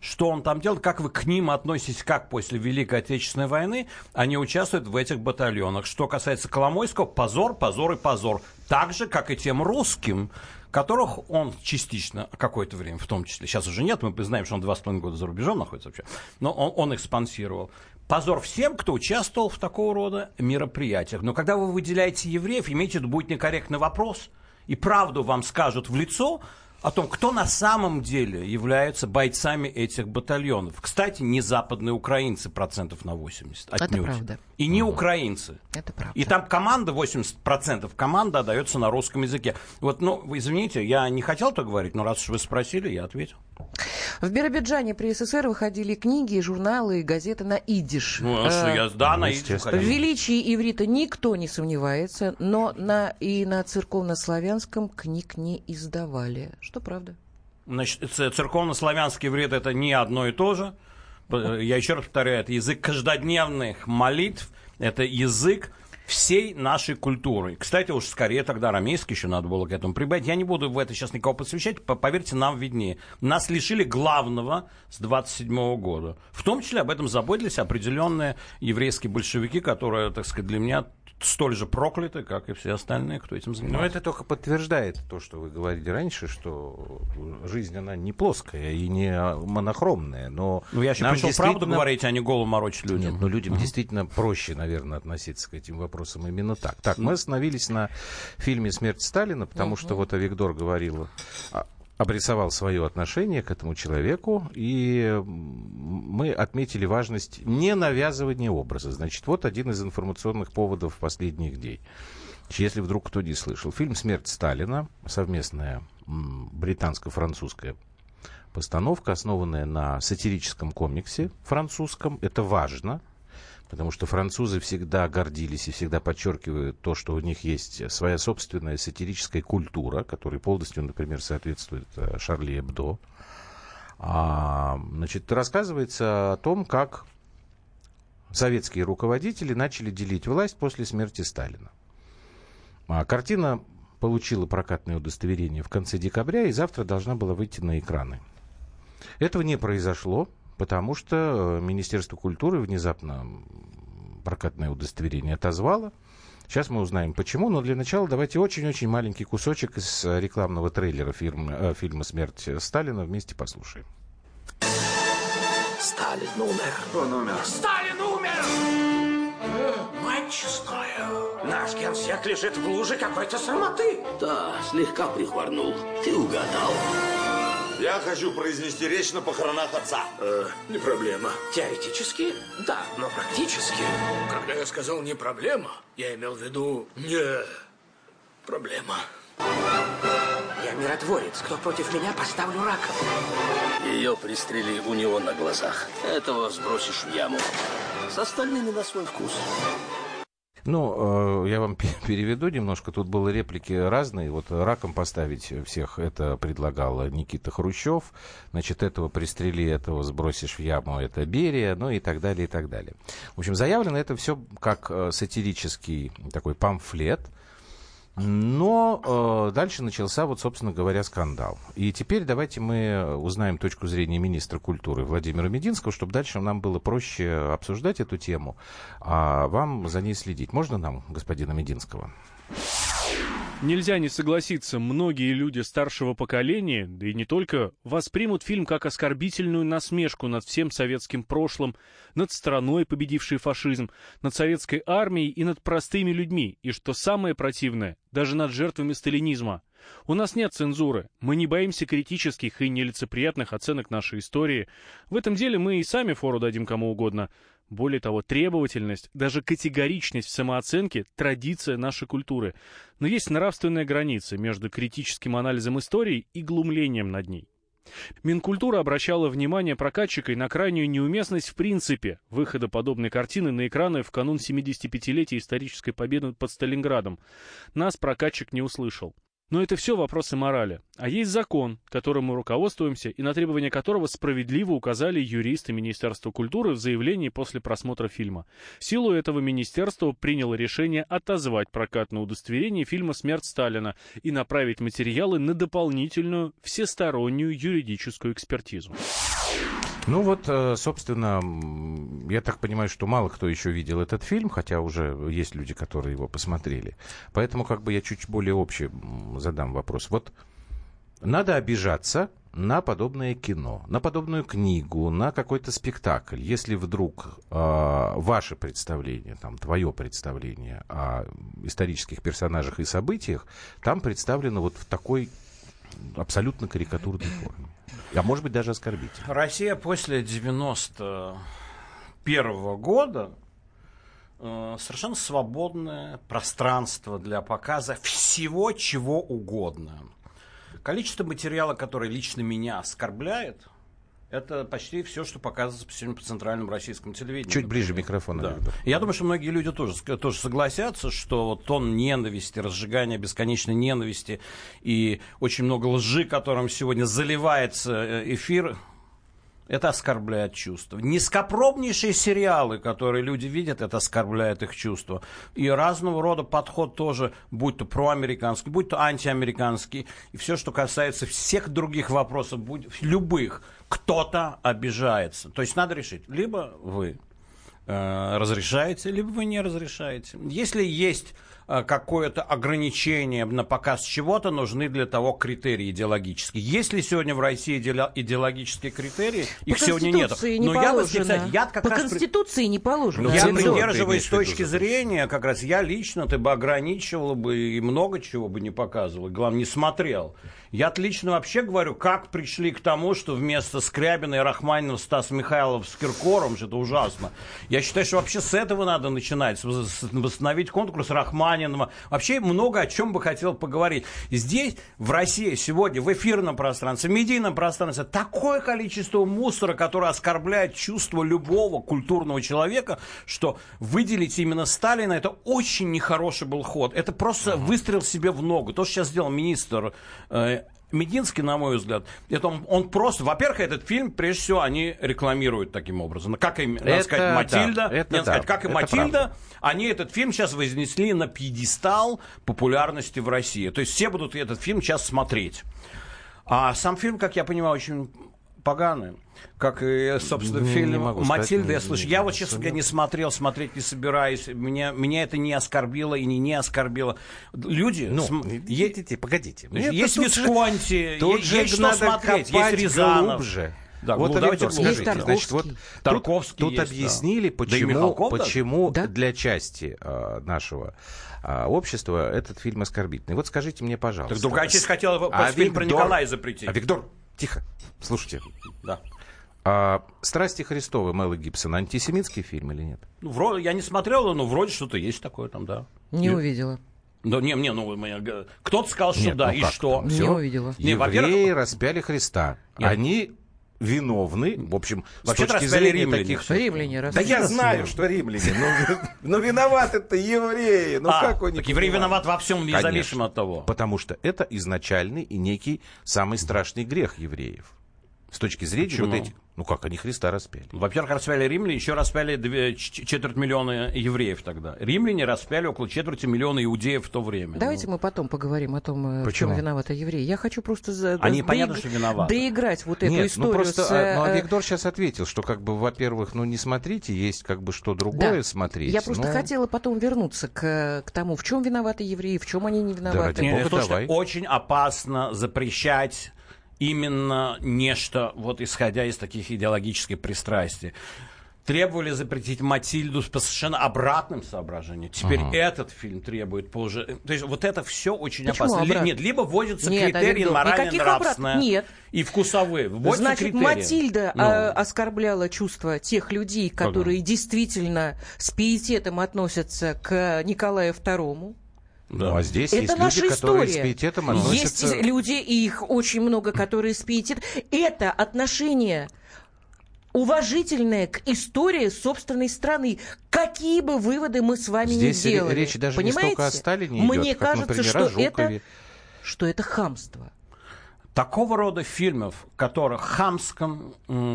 что он там делает, как вы к ним относитесь, как после Великой Отечественной войны они участвуют в этих батальонах. Что касается Коломойского, позор, позор и позор. Так же, как и тем русским, которых он частично какое-то время, в том числе, сейчас уже нет, мы знаем, что он два с половиной года за рубежом находится вообще, но он, он их спонсировал. Позор всем, кто участвовал в такого рода мероприятиях. Но когда вы выделяете евреев, имейте в виду, будет некорректный вопрос, и правду вам скажут в лицо, о том, кто на самом деле являются бойцами этих батальонов. Кстати, не западные украинцы процентов на 80. Отнюдь. Это правда. И не угу. украинцы. Это правда. И там команда, 80% команда отдается на русском языке. Вот, ну, извините, я не хотел то говорить, но раз уж вы спросили, я ответил. В Биробиджане при СССР выходили книги, журналы и газеты на идиш. Ну, а что Э, я, да, на естественно. В величии иврита никто не сомневается, но на, и на церковнославянском книг не издавали. Что правда? Значит, церковно-славянский вред это не одно и то же. П- Я еще раз повторяю, это язык каждодневных молитв, это язык всей нашей культуры. Кстати, уж скорее тогда арамейский еще надо было к этому прибавить. Я не буду в это сейчас никого посвящать, по- поверьте, нам виднее. Нас лишили главного с 27 года. В том числе об этом заботились определенные еврейские большевики, которые, так сказать, для меня столь же прокляты, как и все остальные, кто этим Но занимается. это только подтверждает то, что вы говорили раньше, что жизнь, она не плоская и не монохромная. Но Ну, я еще пришел правду действительно- говорить, а не голову морочить людям. Нет, ну людям действительно проще, наверное, относиться к этим вопросам именно так. Так, мы остановились на фильме «Смерть Сталина», потому что вот Авигдор говорил, а, обрисовал свое отношение к этому человеку, и мы отметили важность ненавязывания образа. Значит, вот один из информационных поводов последних дней. Если вдруг кто не слышал, фильм «Смерть Сталина», совместная британско-французская постановка, основанная на сатирическом комиксе французском. Это важно, потому что французы всегда гордились и всегда подчеркивают то, что у них есть своя собственная сатирическая культура, которая полностью, например, соответствует э, Шарли Эбдо. А, значит, рассказывается о том, как советские руководители начали делить власть после смерти Сталина. А, картина получила прокатное удостоверение в конце декабря и завтра должна была выйти на экраны. Этого не произошло, потому что э, Министерство культуры внезапно прокатное удостоверение отозвало. Сейчас мы узнаем почему, но для начала давайте очень-очень маленький кусочек из э, рекламного трейлера фирмы, э, фильма «Смерть Сталина» вместе послушаем. Сталин умер. Он умер. Сталин умер! Мать честная. Наш генсек лежит в луже какой-то самоты. Да, слегка прихворнул. Ты угадал. Я хочу произнести речь на похоронах отца. Э, не проблема. Теоретически, да, но практически. Когда я сказал не проблема, я имел в виду не проблема. Я миротворец. Кто против меня, поставлю раком. Ее пристрелили у него на глазах. Этого сбросишь в яму. С остальными на свой вкус. Ну, э, я вам пе- *laughs* переведу немножко. Тут были реплики разные. Вот раком поставить всех это предлагал Никита Хрущев. Значит, этого пристрели, этого сбросишь в яму, это Берия, ну и так далее, и так далее. В общем, заявлено это все как э, сатирический такой памфлет. Но э, дальше начался, вот, собственно говоря, скандал. И теперь давайте мы узнаем точку зрения министра культуры Владимира Мединского, чтобы дальше нам было проще обсуждать эту тему, а вам за ней следить. Можно нам, господина Мединского? Нельзя не согласиться, многие люди старшего поколения, да и не только, воспримут фильм как оскорбительную насмешку над всем советским прошлым, над страной, победившей фашизм, над советской армией и над простыми людьми, и, что самое противное, даже над жертвами сталинизма. У нас нет цензуры, мы не боимся критических и нелицеприятных оценок нашей истории. В этом деле мы и сами фору дадим кому угодно. Более того, требовательность, даже категоричность в самооценке – традиция нашей культуры. Но есть нравственная граница между критическим анализом истории и глумлением над ней. Минкультура обращала внимание прокатчика на крайнюю неуместность в принципе выхода подобной картины на экраны в канун 75-летия исторической победы под Сталинградом. Нас прокатчик не услышал. Но это все вопросы морали. А есть закон, которым мы руководствуемся и на требования которого справедливо указали юристы Министерства культуры в заявлении после просмотра фильма. В силу этого министерство приняло решение отозвать прокатное удостоверение фильма «Смерть Сталина» и направить материалы на дополнительную всестороннюю юридическую экспертизу. Ну вот, э, собственно, я так понимаю, что мало кто еще видел этот фильм, хотя уже есть люди, которые его посмотрели. Поэтому как бы я чуть более общий задам вопрос. Вот надо обижаться на подобное кино, на подобную книгу, на какой-то спектакль, если вдруг э, ваше представление, там, твое представление о исторических персонажах и событиях там представлено вот в такой абсолютно карикатурной форме. А может быть даже оскорбительной. Россия после 91 года э, совершенно свободное пространство для показа всего, чего угодно. количество материала, которое лично меня оскорбляет, это почти все, что показывается сегодня по центральному российскому телевидению. Чуть ближе микрофона. Да. Я думаю, что многие люди тоже, тоже согласятся, что вот тон ненависти, разжигание бесконечной ненависти и очень много лжи, которым сегодня заливается э, эфир, это оскорбляет чувства. Низкопробнейшие сериалы, которые люди видят, это оскорбляет их чувства. И разного рода подход тоже, будь то проамериканский, будь то антиамериканский, и все, что касается всех других вопросов, будь, любых, кто-то обижается. То есть надо решить, либо вы э, разрешаете, либо вы не разрешаете. Если есть Э, какое-то ограничение на показ чего-то, нужны для того критерии идеологические. Есть ли сегодня в России идеологические критерии? Их По сегодня нет. Не Но я, кстати, я как По раз Конституции не положено. Я придерживаюсь точки зрения, как раз я лично ты бы ограничивал бы и много чего бы не показывал. Главное, не смотрел. Я отлично вообще говорю, как пришли к тому, что вместо Скрябина и Рахманинова Стас Михайлов с Киркором, что это ужасно. Я считаю, что вообще с этого надо начинать, восстановить конкурс Рахманинова. Вообще много о чем бы хотел поговорить. Здесь, в России, сегодня, в эфирном пространстве, в медийном пространстве, такое количество мусора, которое оскорбляет чувство любого культурного человека, что выделить именно Сталина, это очень нехороший был ход. Это просто выстрел себе в ногу. То, что сейчас сделал министр э, Мединский, на мой взгляд, это он, он просто, во-первых, этот фильм, прежде всего, они рекламируют таким образом. Как и, надо это, сказать, Матильда, да, это, да, сказать, как и Матильда, правда. они этот фильм сейчас вознесли на пьедестал популярности в России. То есть все будут этот фильм сейчас смотреть. А сам фильм, как я понимаю, очень поганый. Как и, собственно, не, фильм не могу Матильда. я слышу. Я вот, честно говоря, не смотрел, смотреть не собираюсь. Меня, меня это не оскорбило и не не оскорбило. Люди... Ну, см... едете, погодите. Нет, есть Висконти, тут есть, есть что смотреть, есть Рязанов. Глубже. Да, вот, ну, Виктор, скажите, значит, вот Тарковский тут, тут есть, объяснили, да. почему, да почему да? для части э, нашего э, общества этот фильм оскорбительный. Вот скажите мне, пожалуйста. Так другая часть хотела а фильм Виктор, про Николая запретить. А Виктор, тихо, слушайте. Да. А, «Страсти Христовы» Мэла Гибсона антисемитский фильм или нет? Ну, вроде, я не смотрел, но вроде что-то есть такое там, да. Не и... увидела. Да, не, не, ну, кто-то сказал, что Нет, да, ну и что? Не Все. увидела. Не, Евреи распяли Христа. Нет. Они виновны, в общем, Вообще с точки зрения римляне. таких... Римляне Да я знаю, что римляне, но, но виноваты это евреи. Ну а, как они Так еврей виноват во всем, независимо от того. Потому что это изначальный и некий самый страшный грех евреев. С точки зрения Почему? вот этих... Ну как, они Христа распяли. Во-первых, распяли римляне, еще распяли две, четверть миллиона евреев тогда. Римляне распяли около четверти миллиона иудеев в то время. Давайте ну. мы потом поговорим о том, Почему? в чем виноваты евреи. Я хочу просто за, Они, доиг... понятно, что виноваты. доиграть вот эту Нет, ну историю. Ну просто, с... а, ну, а Виктор сейчас ответил, что как бы, во-первых, ну не смотрите, есть как бы что другое да. смотреть. Я просто но... хотела потом вернуться к, к тому, в чем виноваты евреи, в чем они не виноваты. Да, Нет, Бога, давай. очень опасно запрещать именно нечто, вот исходя из таких идеологических пристрастий. Требовали запретить Матильду по совершенно обратным соображениям. Теперь ага. этот фильм требует позже. То есть вот это все очень Почему опасно. Обрат? Нет, либо вводятся Нет, критерии морально-нравственные Нет. и вкусовые. Вводятся Значит, критерии. Матильда ну. а, оскорбляла чувства тех людей, которые Когда? действительно с пиететом относятся к Николаю II. Да. Ну, а здесь это есть наша люди, история. которые с пиететом относятся... Есть люди, и их очень много, которые с пиететом. Это отношение уважительное к истории собственной страны. Какие бы выводы мы с вами Здесь не делали. речь даже Понимаете? не столько о Сталине Мне идет, кажется, как, например, что это, что это хамство. Такого рода фильмов, в которых в хамском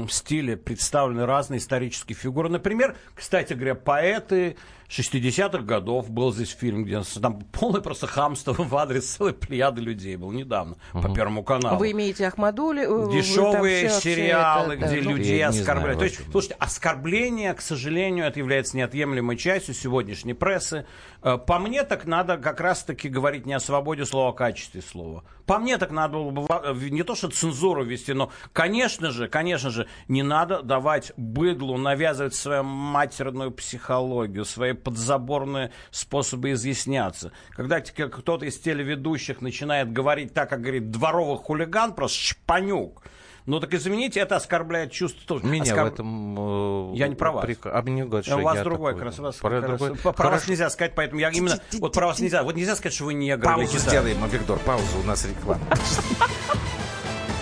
стиле представлены разные исторические фигуры. Например, кстати говоря, поэты, 60-х годов был здесь фильм, где там полное просто хамство в адрес целой плеяды людей был недавно uh-huh. по Первому каналу. Вы имеете Ахмадули? Э, Дешевые все, сериалы, все это, где да, людей ну, оскорбляют. То есть, слушайте, оскорбление, к сожалению, это является неотъемлемой частью сегодняшней прессы. Э, по мне так надо как раз-таки говорить не о свободе слова, а о качестве слова. По мне так надо было бы не то, что цензуру вести, но, конечно же, конечно же, не надо давать быдлу навязывать свою матерную психологию, свои подзаборные способы изъясняться. Когда кто-то из телеведущих начинает говорить так, как говорит дворовый хулиган, просто шпанюк, ну так извините, это оскорбляет чувство. Меня Оскор... в этом... Э, я не про вас. Прик... А мне говорят, что у вас другой, такой. как раз, про, как другой... раз, про Хорошо. вас нельзя сказать, поэтому я именно... Вот про вас нельзя. Вот нельзя сказать, что вы негр. Паузу сделаем, Авигдор, паузу, у нас реклама.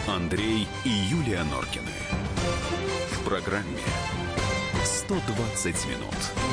Андрей и Юлия Норкины. В программе 120 минут.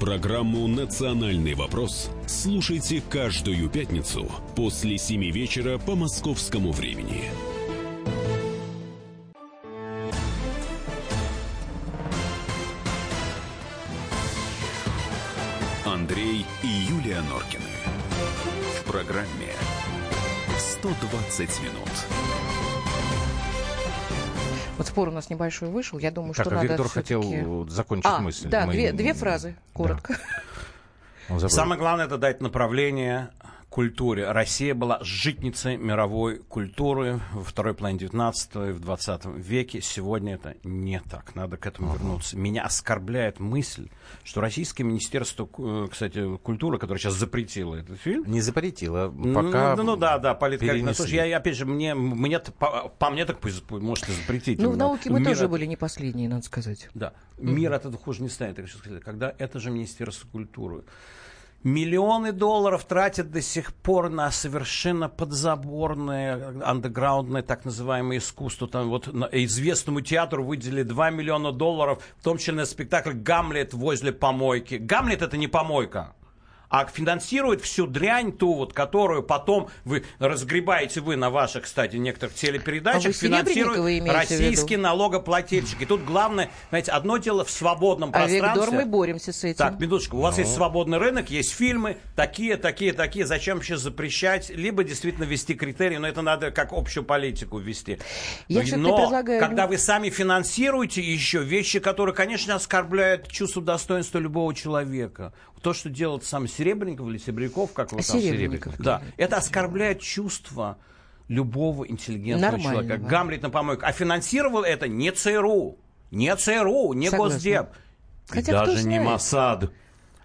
Программу «Национальный вопрос» слушайте каждую пятницу после 7 вечера по московскому времени. Андрей и Юлия Норкины. В программе «120 минут». Вот спор у нас небольшой вышел. Я думаю, так, что а надо Виктор хотел закончить а, мысль. Да, Мы... две, две фразы, коротко. Да. Самое главное это дать направление культуре. Россия была житницей мировой культуры во второй половине 19 и в 20 веке. Сегодня это не так. Надо к этому вернуться. Меня оскорбляет мысль, что Российское Министерство, э, кстати, культуры, которое сейчас запретило этот фильм... Не запретило, пока Ну, ну да, да, политкорректно. Слушай, я, опять же, мне, мне по, по мне так пусть можете запретить. Ну, в науке мы тоже от- были не последние, надо сказать. Да. Мир от этого хуже не станет, я хочу сказать. Когда это же Министерство культуры. Миллионы долларов тратят до сих пор на совершенно подзаборное, андеграундное так называемое искусство. Там вот известному театру выделили 2 миллиона долларов, в том числе на спектакль «Гамлет» возле помойки. «Гамлет» — это не помойка а финансирует всю дрянь ту, вот, которую потом вы разгребаете вы на ваших, кстати, некоторых телепередачах, А финансирует имеете в виду? российский налогоплательщик. И тут главное, знаете, одно дело в свободном А Виктор, пространстве. мы боремся с этим. Так, минуточку. У вас Ну. есть свободный рынок, есть фильмы, такие, такие, такие. Зачем вообще запрещать? Либо действительно ввести критерии, но это надо как общую политику ввести. Я но предлагаю- когда вы сами финансируете еще вещи, которые, конечно, оскорбляют чувство достоинства любого человека. То, что делает сам Серебренников или Серебряков, как вы там... Серебренников. Да, это оскорбляет чувство любого интеллигентного Нормального. человека. Гамлет на помойку. А финансировал это не ЦРУ, не ЦРУ, не Согласна. Госдеп. И Хотя кто даже не? Моссад.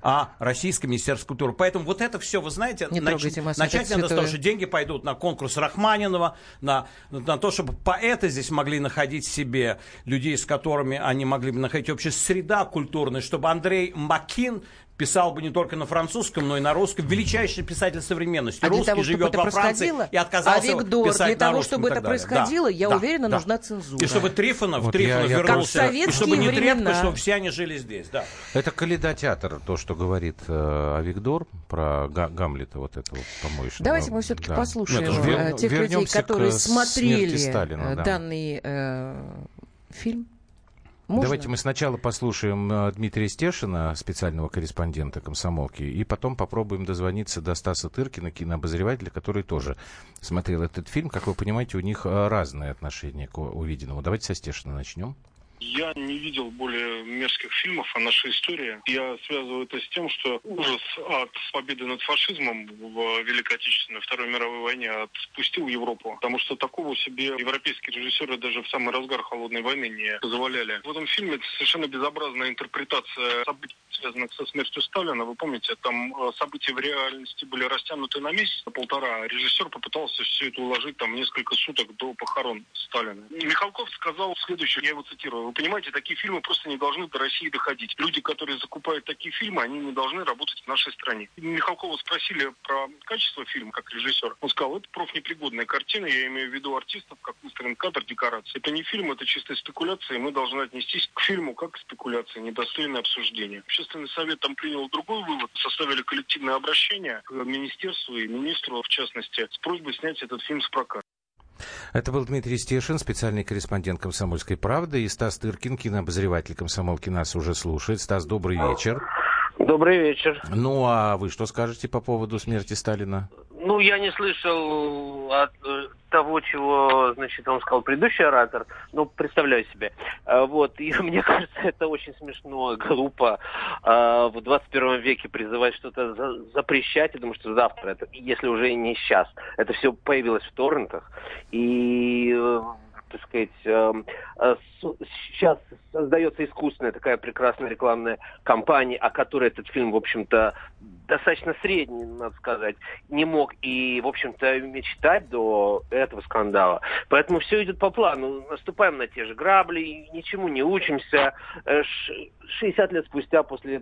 А Российское Министерство культуры. Поэтому вот это все, вы знаете, Не нач- начать надо с того, что деньги пойдут на конкурс Рахманинова, на, на то, чтобы поэты здесь могли находить себе людей, с которыми они могли бы находить общая среда культурная, чтобы Андрей Макин писал бы не только на французском, но и на русском. Величайший писатель современности. А для Русский того, чтобы живет во Франции и отказался писать для на того, русском чтобы и так это далее. происходило, Да, я да, уверена, да. нужна цензура. И чтобы Трифонов, Вот Трифонов я- я- вернулся. Как и чтобы не времена. чтобы все они жили здесь. Да. Это Калейдотеатр, то, что говорит э, Авигдор про Га- Гамлета, вот этого помоечного. Давайте мы все-таки Да. послушаем Нет, э, вер- тех людей, которые смотрели Сталина, да. данный э, фильм. Можно? Давайте мы сначала послушаем э, Дмитрия Стешина, специального корреспондента комсомолки, и потом попробуем дозвониться до Стаса Тыркина, кинообозревателя, который тоже смотрел этот фильм. Как вы понимаете, у них э, разное отношение к увиденному. Давайте со Стешина начнем. Я не видел более мерзких фильмов о нашей истории. Я связываю это с тем, что ужас от победы над фашизмом в Великой Отечественной Второй мировой войне отпустил Европу. Потому что такого себе европейские режиссеры даже в самый разгар Холодной войны не позволяли. В этом фильме совершенно безобразная интерпретация событий, связанных со смертью Сталина. Вы помните, там э, события в реальности были растянуты на месяц, на полтора. Режиссер попытался все это уложить там несколько суток до похорон Сталина. Михалков сказал следующее, я его цитирую. Вы понимаете, такие фильмы просто не должны до России доходить. Люди, которые закупают такие фильмы, они не должны работать в нашей стране. Михалкова спросили про качество фильма как режиссер. Он сказал, это профнепригодная картина, я имею в виду артистов, как выставлен кадр, декорации. Это не фильм, это чистая спекуляция, и мы должны отнестись к фильму как к спекуляции, недостойное обсуждение. Общественный совет там принял другой вывод, составили коллективное обращение к министерству и министру, в частности, с просьбой снять этот фильм с проката. Это был Дмитрий Стешин, специальный корреспондент «Комсомольской правды», и Стас Тыркин, кинообозреватель «Комсомолки» нас уже слушает. Стас, добрый вечер. Добрый вечер. Ну, а вы что скажете по поводу смерти Сталина? Ну, я не слышал от э, того, чего, значит, он сказал предыдущий оратор, ну, представляю себе. А, Вот, и *laughs* мне кажется, это очень смешно, глупо а, в 21 веке призывать что-то за- запрещать. Я думаю, что завтра, это, если уже не сейчас, это все появилось в торрентах. И э, так сказать, э, э, сейчас создается искусственная такая прекрасная рекламная кампания, о которой этот фильм, в общем-то, достаточно средний, надо сказать, не мог и, в общем-то, мечтать до этого скандала. Поэтому все идет по плану. Наступаем на те же грабли, ничему не учимся. 60 лет спустя после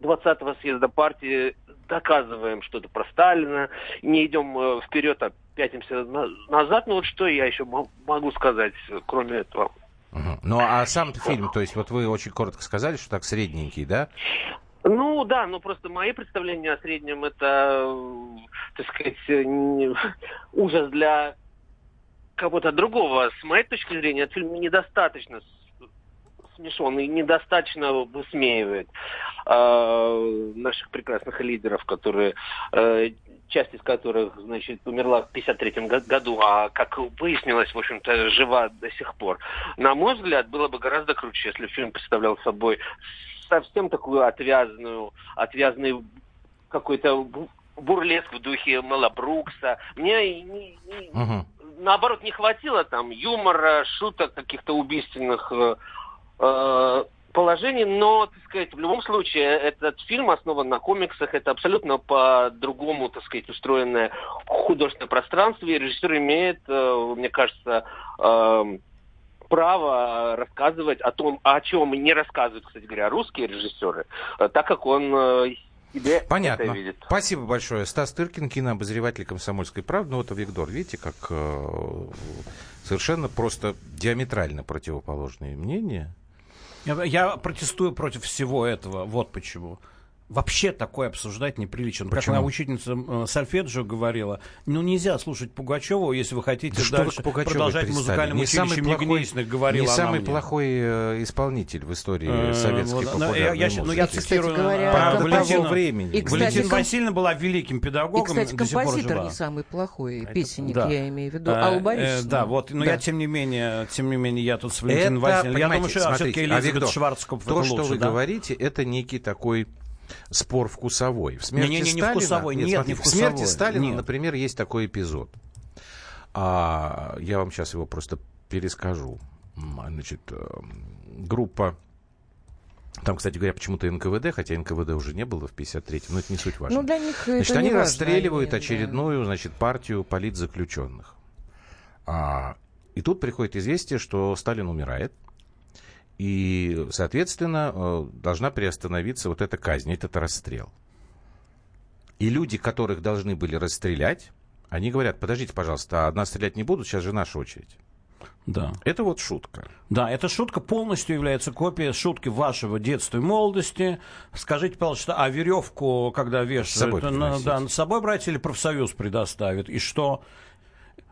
20-го съезда партии доказываем что-то про Сталина, не идем э, вперед, а пятимся назад. Ну вот что я еще могу сказать, кроме этого. Ну а сам фильм, то есть вот вы очень коротко сказали, что так средненький, да? Ну да, ну просто мои представления о среднем это, так сказать, не, ужас для кого-то другого. С моей точки зрения, этот фильм недостаточно смешон и недостаточно высмеивает э, наших прекрасных лидеров, которые э, часть из которых, значит, умерла в 53 году, а, как выяснилось, в общем-то, жива до сих пор. На мой взгляд, было бы гораздо круче, если фильм представлял собой совсем такую отвязную, отвязный какой-то бурлеск в духе Мэла Брукса. Мне не, не, угу. наоборот не хватило там юмора, шуток каких-то убийственных э, положений, но, так сказать, в любом случае, этот фильм основан на комиксах, это абсолютно по-другому, так сказать, устроенное художественное пространство, и режиссер имеет, э, мне кажется, э, право рассказывать о том, о чем не рассказывают, кстати говоря, русские режиссеры, э, так как он себе Понятно. это видит. Спасибо большое. Стас Тыркин, кинообозреватель «Комсомольской правды». Ну, вот Виктор, видите, как э, совершенно просто диаметрально противоположные мнения. Я, протестую против всего этого. Вот почему вообще такое обсуждать неприлично. Почему? Как моя учительница э, Сальфеджио говорила, ну нельзя слушать Пугачева, если вы хотите да дальше продолжать в музыкальном не училище самый плохой, говорила Не самый плохой э, исполнитель в истории э, советской вот, популярной я, я, Ну, я цитирую говоря, про Валентину времени. И, кстати, Валентина Васильевна была великим педагогом. И, кстати, композитор не самый плохой, песенник, да. я имею в виду, а, Алла Борисовна. Да, вот, но да. я тем не менее, тем не менее, я тут с Валентиной Васильевной. Я думаю, что все-таки Элизабет Шварцкопф То, что вы говорите, это некий такой спор вкусовой. В смерти не, не, не, Сталина, не вкусовой, нет, нет, не вкусовой. В смерти Сталина, нет. например, есть такой эпизод. А, я вам сейчас его просто перескажу. Значит, э, группа там, кстати говоря, почему-то НКВД, хотя НКВД уже не было в 53-м, но это не суть важно. Ну, для них значит, это они не расстреливают важно, очередную, да. значит, партию политзаключенных. А, и тут приходит известие, что Сталин умирает. И, соответственно, э, должна приостановиться вот эта казнь, этот расстрел. И люди, которых должны были расстрелять, они говорят, подождите, пожалуйста, а нас стрелять не будут, сейчас же наша очередь. Да. Это вот шутка. Да, эта шутка полностью является копией шутки вашего детства и молодости. Скажите, пожалуйста, а веревку, когда вешают, с собой на, да, с собой брать или профсоюз предоставит? И что?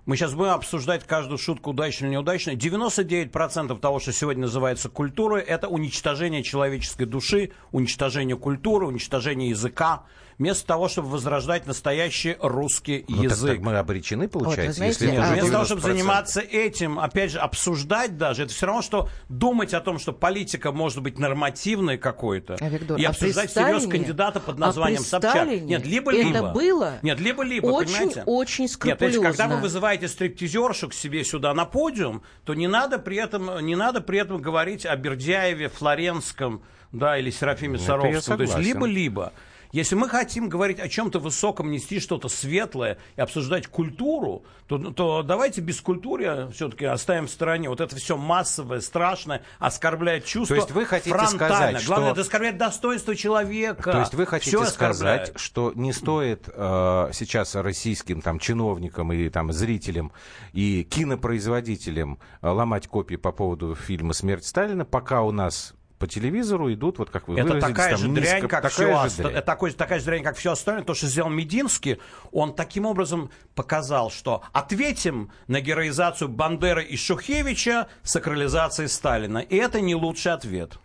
Мы сейчас будем обсуждать каждую шутку удачно или неудачно. 99% того, что сегодня называется культурой, это уничтожение человеческой души, уничтожение культуры, уничтожение языка, вместо того, чтобы возрождать настоящий русский ну, язык. Так, так мы обречены, получается, вот, знаете, если а, Вместо того, чтобы заниматься этим, опять же, обсуждать даже, это все равно, что думать о том, что политика может быть нормативной какой-то, а, Виктор, и а обсуждать всерьез кандидата под названием а Собчак. Нет, либо-либо. Это было Нет, либо-либо, очень, понимаете? очень скрупулезно. Нет, когда вы вызываете стриптизершу к себе сюда на подиум, то не надо при этом, не надо при этом говорить о Бердяеве, Флоренском, да, или Серафиме Саровском. То есть либо-либо. Если мы хотим говорить о чем-то высоком, нести что-то светлое и обсуждать культуру, то, то давайте без культуры все-таки оставим в стороне. Вот это все массовое, страшное, оскорбляет чувства. То есть вы хотите фронтально. сказать, Главное, это оскорбляет достоинство человека. То есть вы хотите все сказать, что не стоит э, сейчас российским там чиновникам и там зрителям и кинопроизводителям э, ломать копии по поводу фильма «Смерть Сталина», пока у нас по телевизору идут, вот как вы это такая там, же низко, дрянь, как такая все, же дрянь. Такой, такая же дрянь, как все остальное. То, что сделал Мединский, он таким образом показал, что ответим на героизацию Бандеры и Шухевича сакрализацией Сталина. И это не лучший ответ.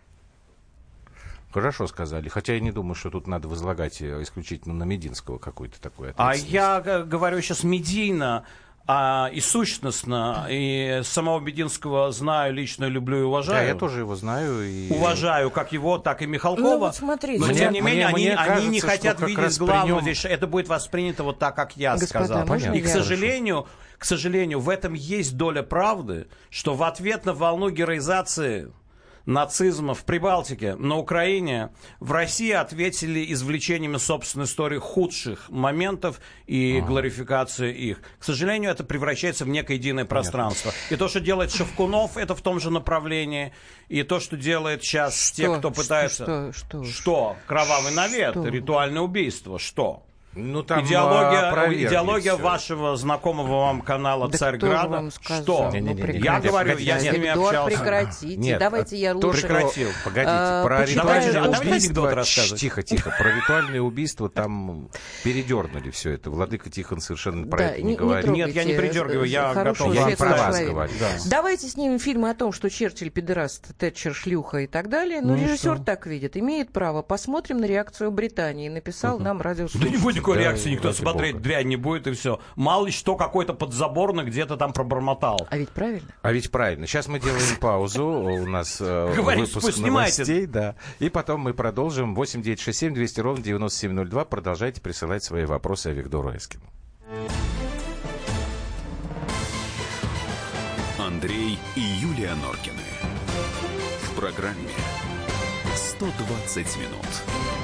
Хорошо сказали. Хотя я не думаю, что тут надо возлагать э, исключительно на Мединского какой-то такой ответственность. А я говорю сейчас медийно а, и сущностно, и самого Бединского знаю, лично люблю и уважаю. Да, я тоже его знаю. И... Уважаю как его, так и Михалкова. Ну, вот смотрите. Но, Мне- тем не менее, мне- они, мне они не кажется, хотят видеть главного нем- здесь. Это будет воспринято вот так, как я Господа, сказал. можно И, к сожалению, к сожалению, в этом есть доля правды, что в ответ на волну героизации нацизма в Прибалтике, на Украине, в России ответили извлечениями собственной истории худших моментов и гларификацией их. К сожалению, это превращается в некое единое пространство. И то, что делает Шевкунов, это в том же направлении. И то, что делает сейчас те, Что? кто Что, пытается... что, что? Что? Кровавый навет, Что? ритуальное убийство. Что? Ну, там, идеология а, идеология вашего знакомого вам канала Да Царьграда. Что? Ну, Не-не-не, прекратите. Я говорю, я с ними общался. прекратите. Нет, Давайте я лучше... что- Прекратил. Погодите, А, про ритуальное убийство... Тихо, тихо. Про ритуальное убийство там передернули все это. Владыка Тихон совершенно про это не- не не говорит. Нет, я не передергиваю, я готов Я не про вас говорю. Давайте снимем фильм о том, что Черчилль педераст, Тэтчер шлюха и так далее. Но Ну и режиссер так видит. Имеет право. Посмотрим на реакцию Британии. Написал нам радиослушатель. Никакой Да, реакции, никто смотреть бога. дрянь не будет, и все. Мало ли что, какой-то подзаборный где-то там пробормотал. А ведь правильно? А ведь правильно. Сейчас мы делаем паузу. У нас э, *laughs* выпуск новостей. Да. И потом мы продолжим. 8 9 6 7 200 ровно 9702. Продолжайте присылать свои вопросы о Виктору Эскину. Андрей и Юлия Норкины. В программе 120 минут.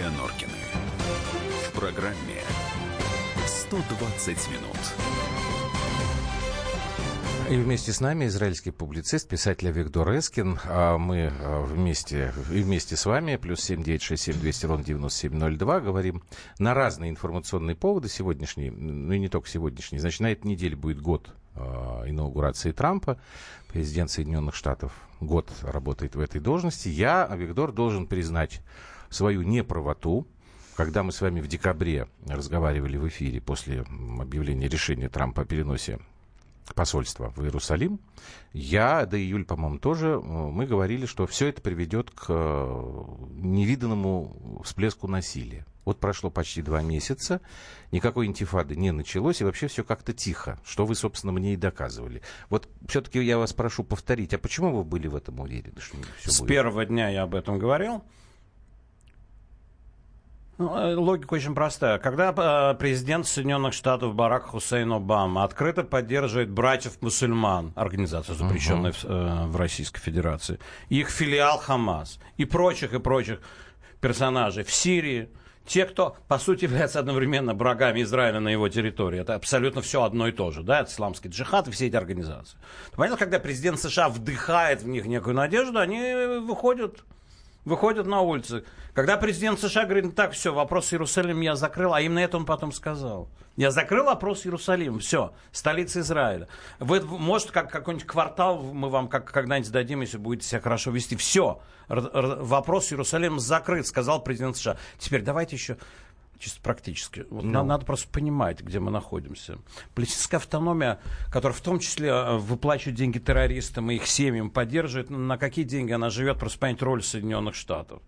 И Юлия Норкины. В программе 120 минут. И вместе с нами израильский публицист, писатель Виктор Эскин. А мы а, вместе, и вместе с вами, плюс 7967 200 ровно 9702, говорим на разные информационные поводы сегодняшние, ну и не только сегодняшние. Значит, на этой неделе будет год а, инаугурации Трампа, президент Соединенных Штатов год работает в этой должности. Я, Виктор, должен признать свою неправоту, когда мы с вами в декабре разговаривали в эфире после объявления решения Трампа о переносе посольства в Иерусалим, я, да и Юль, по-моему, тоже, э, мы говорили, что все это приведет к э, невиданному всплеску насилия. Вот прошло почти два месяца, никакой интифады не началось, и вообще все как-то тихо, что вы, собственно, мне и доказывали. Вот все-таки я вас прошу повторить, а почему вы были в этом уверены? Что всё С будет? первого дня я об этом говорил. Ну, э, Логика очень простая. Когда э, президент Соединенных Штатов Барак Хусейн Обама открыто поддерживает братьев-мусульман, организацию, запрещенную в, э, в Российской Федерации, их филиал Хамас и прочих и прочих персонажей в Сирии, те, кто, по сути, *laughs* являются одновременно врагами Израиля на его территории. Это абсолютно все одно и то же. Да? Это исламский джихад и все эти организации. Понятно, когда президент США вдыхает в них некую надежду, они выходят выходят на улицы. Когда президент США говорит, ну так, все, вопрос Иерусалим я закрыл, а именно это он потом сказал. Я закрыл вопрос Иерусалим, все, столица Израиля. Вы, может, как какой-нибудь квартал мы вам как, когда-нибудь дадим, если будете себя хорошо вести. Все, вопрос Иерусалим закрыт, сказал президент США. Теперь давайте еще чисто практически. Вот Ну. на- Надо просто понимать, где мы находимся. Палестинская автономия, которая в том числе э, выплачивает деньги террористам и их семьям, поддерживает, на какие деньги она живет, просто понять роль Соединенных Штатов.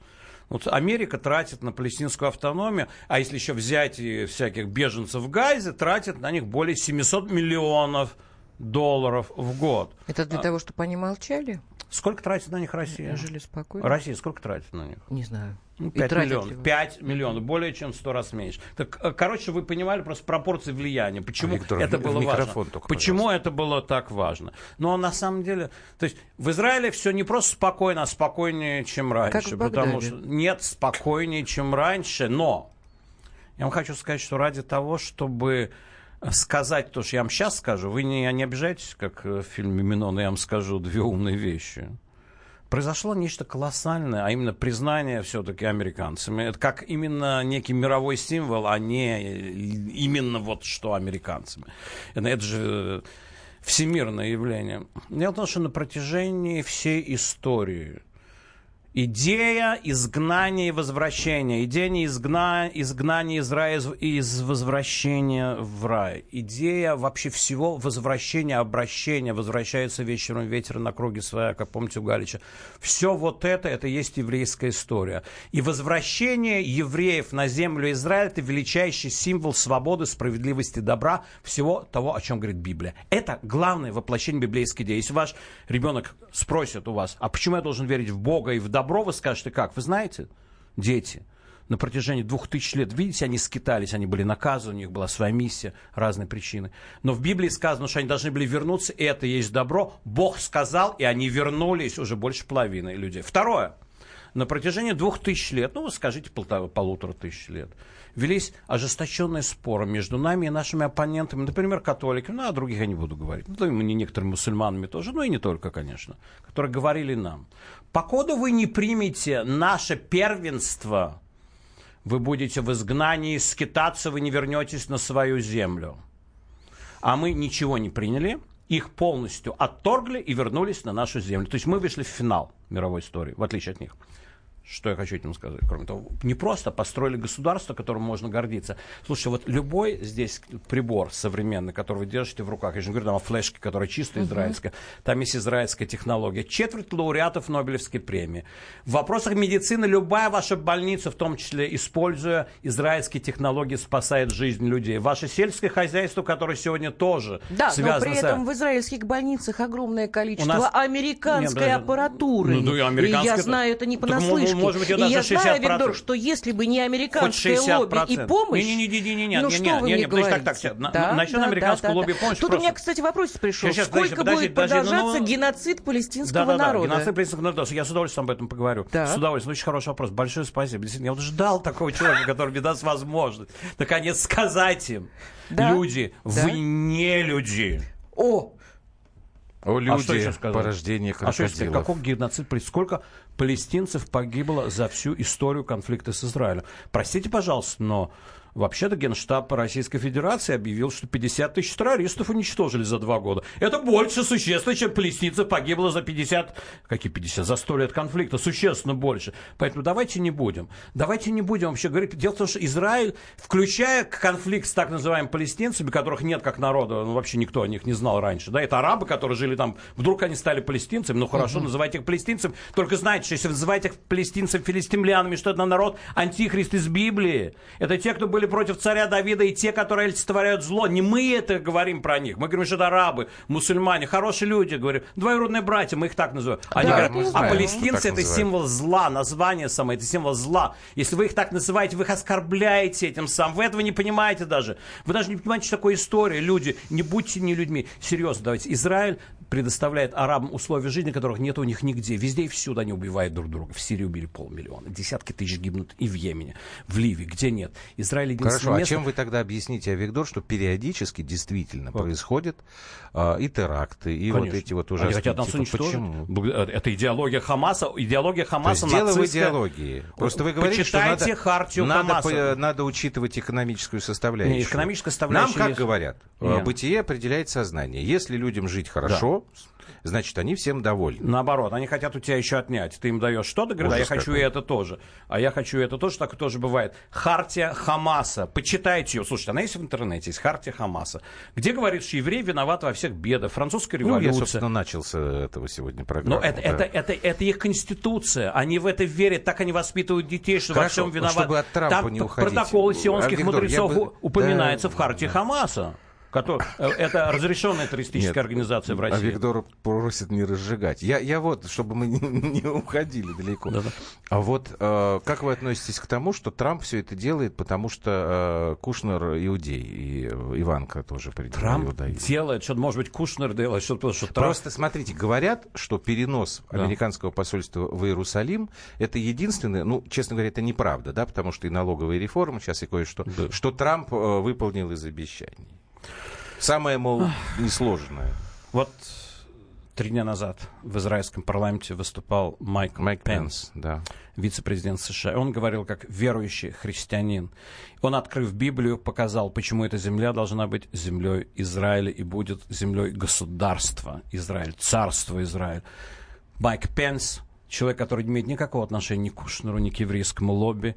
Вот Америка тратит на палестинскую автономию, а если еще взять и всяких беженцев в Газе, тратит на них более 700 миллионов долларов в год. Это для А того, чтобы они молчали? Сколько тратит на них Россия? Жили спокойно? Россия сколько тратит на них? Не знаю. Ну, И 5 тратят ли миллионов. вы? 5 миллионов, более чем в 100 раз меньше. Так, э, короче, вы понимали просто пропорции влияния. Почему А, Виктор, это в было микрофон важно? только, Почему это было так важно? Но на самом деле, то есть в Израиле все не просто спокойно, а спокойнее, чем раньше. в потому что нет спокойнее, чем раньше, но я вам хочу сказать, что ради того, чтобы сказать то, что я вам сейчас скажу, вы не, не обижайтесь, как э, в фильме Минона, я вам скажу две умные вещи. произошло нечто колоссальное, а именно признание все-таки американцами. Это как именно некий мировой символ, а не именно вот что американцами. Это же всемирное явление. Дело в том, что на протяжении всей истории Идея изгнания и возвращения. Идея изгна... изгнания из рая и из возвращения в рай. Идея вообще всего возвращения, обращения. Возвращается вечером ветер на круге своя, как помните у Галича. Все вот это, это есть еврейская история. И возвращение евреев на землю Израиля – это величайший символ свободы, справедливости, добра, всего того, о чем говорит Библия. Это главное воплощение библейской идеи. Если ваш ребенок спросит у вас, а почему я должен верить в Бога и в добро, добро, вы скажете, как? Вы знаете, дети, на протяжении двух тысяч лет, видите, они скитались, они были наказаны, у них была своя миссия, разные причины. Но в Библии сказано, что они должны были вернуться, и это есть добро. Бог сказал, и они вернулись, уже больше половины людей. Второе. На протяжении двух тысяч лет, ну, вы скажите, полтора, полутора тысяч лет, велись ожесточенные споры между нами и нашими оппонентами, например, католиками, ну, о других я не буду говорить, ну, и некоторыми мусульманами тоже, ну, и не только, конечно, которые говорили нам, покуда вы не примете наше первенство, вы будете в изгнании скитаться, вы не вернетесь на свою землю. А мы ничего не приняли, их полностью отторгли и вернулись на нашу землю. То есть мы вышли в финал мировой истории, в отличие от них. Что я хочу этим сказать? Кроме того, не просто построили государство, которым можно гордиться. Слушай, вот любой здесь прибор современный, который вы держите в руках, я же не говорю там о флешке, которая чисто uh-huh. израильская, там есть израильская технология. Четверть лауреатов Нобелевской премии. В вопросах медицины любая ваша больница, в том числе используя израильские технологии, спасает жизнь людей. Ваше сельское хозяйство, которое сегодня тоже да, связано но при с... этом в израильских больницах огромное количество нас... американской Нет, аппаратуры. Ну, да, американская... и я знаю это не понаслышке ну, может быть, и я знаю, Виктор, что если бы не американское лобби и помощь... Не-не-не, ну что вы мне говорите? Так, так, так. Насчет американского лобби и помощи Тут у меня, кстати, вопрос пришел. Сколько будет продолжаться геноцид палестинского народа? геноцид палестинского народа. Я с удовольствием об этом поговорю. С удовольствием. Очень хороший вопрос. Большое спасибо. Я вот ждал такого человека, который мне даст возможность наконец сказать им, люди, вы не люди. О, о люди, а что еще сказать? порождение крокодилов. А что еще Какой геноцид? Сколько палестинцев погибло за всю историю конфликта с Израилем? Простите, пожалуйста, но Вообще-то Генштаб Российской Федерации объявил, что 50 тысяч террористов уничтожили за два года. Это больше существенно, чем палестинцев погибло за 50... Какие 50? За 100 лет конфликта. Существенно больше. Поэтому давайте не будем. Давайте не будем вообще говорить. Дело в том, что Израиль, включая конфликт с так называемыми палестинцами, которых нет как народа, ну, вообще никто о них не знал раньше. Да, это арабы, которые жили там. Вдруг они стали палестинцами. Ну, хорошо, uh-huh. называйте их палестинцами. Только знайте, что если называть их палестинцами филистимлянами, что это народ антихрист из Библии. Это те, кто были были против царя Давида и те, которые олицетворяют зло. Не мы это говорим про них. Мы говорим, что это арабы, мусульмане, хорошие люди, говорю. Двоюродные братья, мы их так называем. Они да, говорят, а палестинцы это называют. символ зла, название самое, это символ зла. Если вы их так называете, вы их оскорбляете этим самым. Вы этого не понимаете даже. Вы даже не понимаете, что такое история. Люди, не будьте не людьми. Серьезно, давайте. Израиль предоставляет арабам условия жизни, которых нет у них нигде. Везде и всюду они убивают друг друга. В Сирии убили полмиллиона. Десятки тысяч гибнут и в Йемене, в Ливии, где нет. Израиль единственное Хорошо, место... а чем вы тогда объясните, Авигдор, что периодически действительно вот. происходят а, и теракты, и Конечно. вот эти вот ужасные... Они хотят нас типа, уничтожить. Почему? Э, это идеология Хамаса. Идеология Хамаса То есть дело в идеологии. Просто вы говорите, Почитайте что надо, хартию надо, Хамаса. надо учитывать экономическую составляющую. Не, экономическая составляющая Нам, как есть... говорят, Нет. бытие определяет сознание. Если людям жить хорошо, да значит, они всем довольны. Наоборот, они хотят у тебя еще отнять. Ты им даешь что-то, говорят, а я хочу и это тоже. А я хочу и это тоже, так тоже бывает. Хартия Хамаса. Почитайте ее. Слушайте, она есть в интернете, есть Хартия Хамаса. Где говорит, что еврей виноват во всех бедах. Французская революция. Ну, я, собственно, начал с этого сегодня программы. Но это, да. это, это, это их конституция. Они в это верят, так они воспитывают детей, что Хорошо, во всем виноват. чтобы от Трампа Там не уходить. протоколы сионских а, мудрецов бы... упоминается да, в Хартии да. Хамаса. Который, э, это *laughs* разрешенная террористическая Нет, организация в России. А Виктор просит не разжигать. Я, я вот, чтобы мы *laughs* не, не уходили далеко. Да-да. А вот э, как вы относитесь к тому, что Трамп все это делает, потому что э, Кушнер иудей, и Иванка тоже Трамп иудаизм. делает, что может быть Кушнер делает, что, что Трамп... Просто смотрите, говорят, что перенос да. американского посольства в Иерусалим это единственное, ну, честно говоря, это неправда, да, потому что и налоговая реформа, сейчас и кое-что, да. что Трамп э, выполнил из обещаний. Самое, мол, несложное. Вот три дня назад в израильском парламенте выступал Майк, Майк Пенс, Пенс, да. вице-президент США. Он говорил как верующий христианин. Он, открыв Библию, показал, почему эта земля должна быть землей Израиля и будет землей государства Израиль, царства Израиль. Майк Пенс, человек, который не имеет никакого отношения ни к Кушнеру, ни к еврейскому лобби,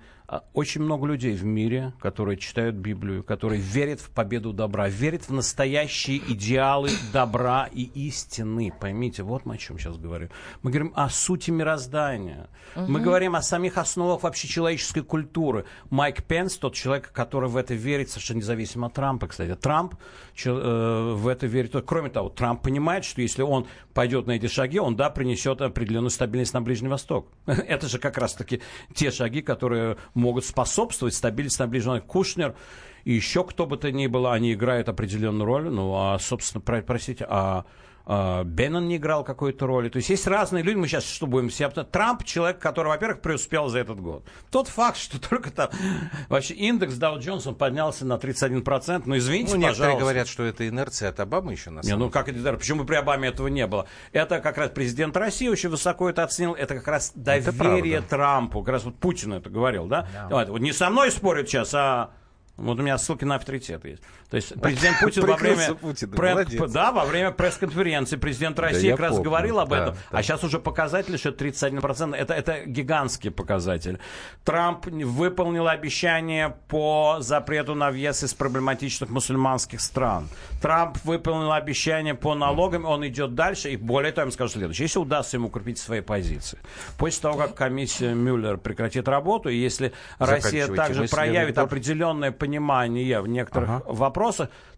очень много людей в мире, которые читают Библию, которые верят в победу добра, верят в настоящие идеалы добра и истины. Поймите, вот мы о чем сейчас говорим. Мы говорим о сути мироздания. Мгм. Мы говорим о самих основах вообще человеческой культуры. Майк Пенс, тот человек, который в это верит, совершенно независимо от Трампа, кстати. Трамп чел- э, в это верит. Кроме того, Трамп понимает, что если он пойдет на эти шаги, он, да, принесет определенную стабильность на Ближний Восток. *laughs* Это же как раз-таки те шаги, которые могут способствовать стабильности Востоке. Кушнер и еще кто бы то ни было, они играют определенную роль. Ну, а, собственно, про- простите, а, Беннон не играл какой-то роли. То есть есть разные люди. Мы сейчас что будем все... Трамп человек, который, во-первых, преуспел за этот год. Тот факт, что только там *laughs* вообще индекс Dow Jones он поднялся на 31%. Ну, извините, Ну, некоторые пожалуйста. говорят, что это инерция от Обамы еще на Не, самом ну как это, да, почему при Обаме этого не было? Это как раз президент России очень высоко это оценил. Это как раз доверие. Трампу. Как раз вот Путин это говорил, да? Вот, вот не со мной спорят сейчас, а вот у меня ссылки на авторитет есть. То есть президент Путин во время... Путиным, пре- молодец. да, во время пресс-конференции президент России я как раз помню, говорил об да, этом. да. А сейчас уже показатель, что 31%. Это, это гигантский показатель. Трамп выполнил обещание по запрету на въезд из проблематичных мусульманских стран. Трамп выполнил обещание по налогам, он идет дальше. И более того, я скажу следующее. Если удастся ему укрепить свои позиции, после того, как комиссия Мюллер прекратит работу, и если Россия также проявит определенное понимание в некоторых вопросах,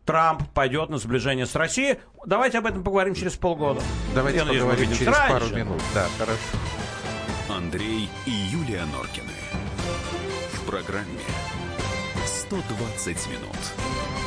Трамп пойдет на сближение с Россией. Давайте об этом поговорим через полгода. Давайте Я поговорим через пару раньше. минут. Да, хорошо. Андрей и Юлия Норкины. В программе 120 минут.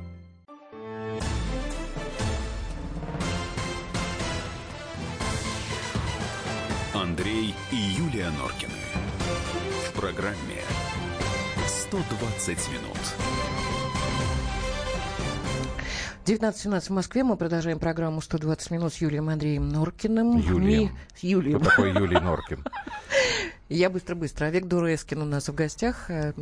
Андрей и Юлия Норкины. В программе 120 минут. 19.17 в Москве. Мы продолжаем программу «120 минут» с Юлием Андреем Норкиным. Юлием. С Юлием. Кто такой *laughs* Юлий Норкин? Я быстро-быстро. Олег Дурескин у нас в гостях. Э,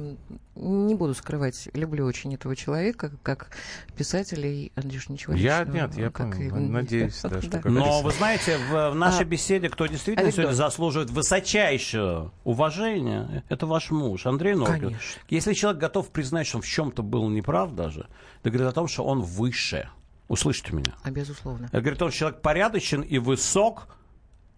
Не буду скрывать, люблю очень этого человека, как писателя, и Андрюш, ничего Я- личного, нет, я как понял. и- Надеюсь, да, что как Но вы знаете, в, в нашей А, беседе, кто действительно анекдот. сегодня заслуживает высочайшего уважения, это ваш муж, Андрей Норкин. Конечно. Если человек готов признать, что он в чем-то был неправ даже, это говорит о том, что он выше. Услышите меня. А, безусловно. Это говорит о том, что человек порядочен и высок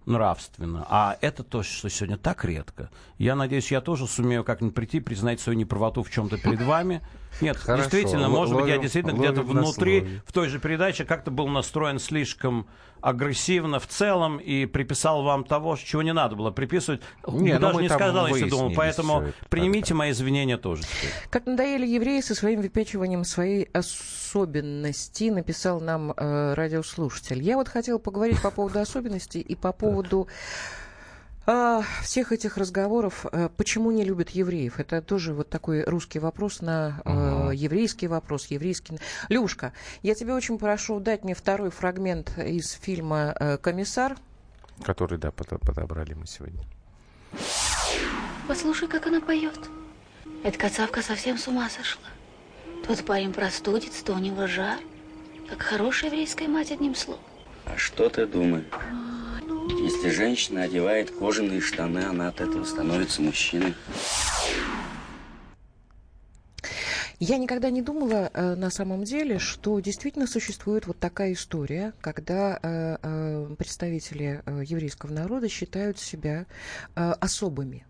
нравственно. А это то, что сегодня так редко. Я надеюсь, я тоже сумею как-нибудь прийти, признать свою неправоту в чем-то перед вами. Нет, Хорошо. действительно, Л- может быть, я ловим- действительно ловим где-то внутри, в той же передаче, как-то был настроен слишком агрессивно в целом и приписал вам того, чего не надо было приписывать. Не, ну Даже не сказал, если думал. Поэтому это примите мои извинения тоже теперь. Как надоели евреи со своим выпячиванием своей особенности, написал нам э, радиослушатель. Я вот хотела поговорить по поводу особенностей и по поводу а, всех этих разговоров, э, почему не любят евреев. Это тоже вот такой русский вопрос на э, еврейский вопрос, еврейский. Люшка, я тебя очень прошу дать мне второй фрагмент из фильма э, «Комиссар». Который, да, подо- подобрали мы сегодня. Послушай, как она поет. Эта кацавка совсем с ума сошла. Тот парень простудится, то у него жар. Как хорошая еврейская мать, одним словом. А что ты думаешь? Если женщина одевает кожаные штаны, она от этого становится мужчиной. Я никогда не думала э, на самом деле, что действительно существует вот такая история, когда э, э, представители э, еврейского народа считают себя э, особыми.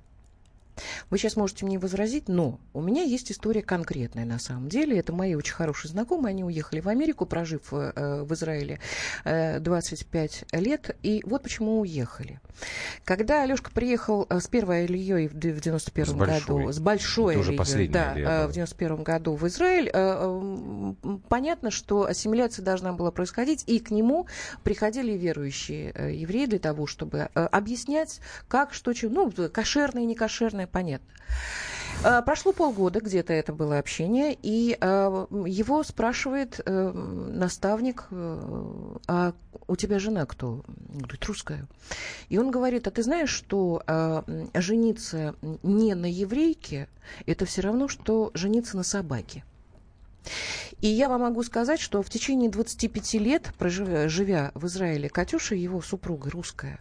Вы сейчас можете мне возразить, но у меня есть история конкретная на самом деле. Это мои очень хорошие знакомые. Они уехали в Америку, прожив э, в Израиле э, 25 лет. И вот почему уехали. Когда Алешка приехал э, с первой Ильей в 91 году, с большой Ильей, да, Илья э, в 91 году в Израиль, э, э, понятно, что ассимиляция должна была происходить, и к нему приходили верующие э, евреи для того, чтобы э, объяснять, как, что, чего, ну, кошерное, не кошерное, понятно. Э, Прошло полгода, где-то это было общение, и э, его спрашивает э, наставник, а у тебя жена кто? Говорит, русская. И он говорит, а ты знаешь, что жениться не на еврейке, это все равно, что жениться на собаке. И я вам могу сказать, что в течение 25 лет, проживя, живя в Израиле, Катюша, его супруга русская,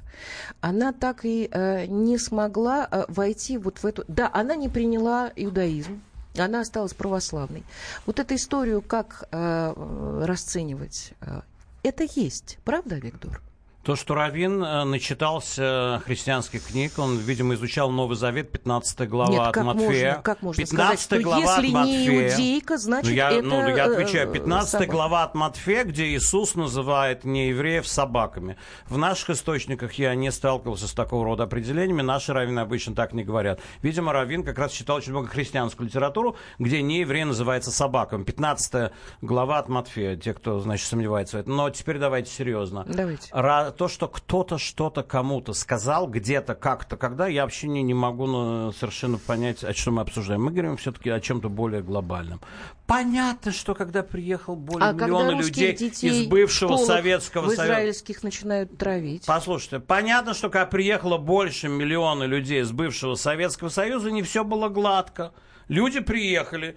она так и э, не смогла э, войти вот в эту... Да, она не приняла иудаизм, она осталась православной. Вот эту историю, как э, расценивать, э, это есть, правда, Виктор? То, что Равин э, начитался христианских книг, он, видимо, изучал Новый Завет, 15 глава Нет, от как Матфея. можно, как можно 15 сказать, что глава если от не Матфея. иудейка, значит, ну, я, это, ну, я отвечаю, э, 15 собака. глава от Матфея, где Иисус называет неевреев собаками. В наших источниках я не сталкивался с такого рода определениями, наши раввины обычно так не говорят. Видимо, Равин как раз читал очень много христианскую литературу, где нееврей называется собаками. 15 глава от Матфея, те, кто, значит, сомневается в этом. Но теперь давайте серьезно. Давайте. Ра- то, что кто-то что-то кому-то сказал, где-то, как-то, когда, я вообще не, не могу ну, совершенно понять, о чем мы обсуждаем. Мы говорим все-таки о чем-то более глобальном. Понятно, что когда приехал более А миллиона людей из бывшего Советского Союза... израильских начинают травить. Послушайте, понятно, что когда приехало больше миллиона людей из бывшего Советского Союза, не все было гладко. Люди приехали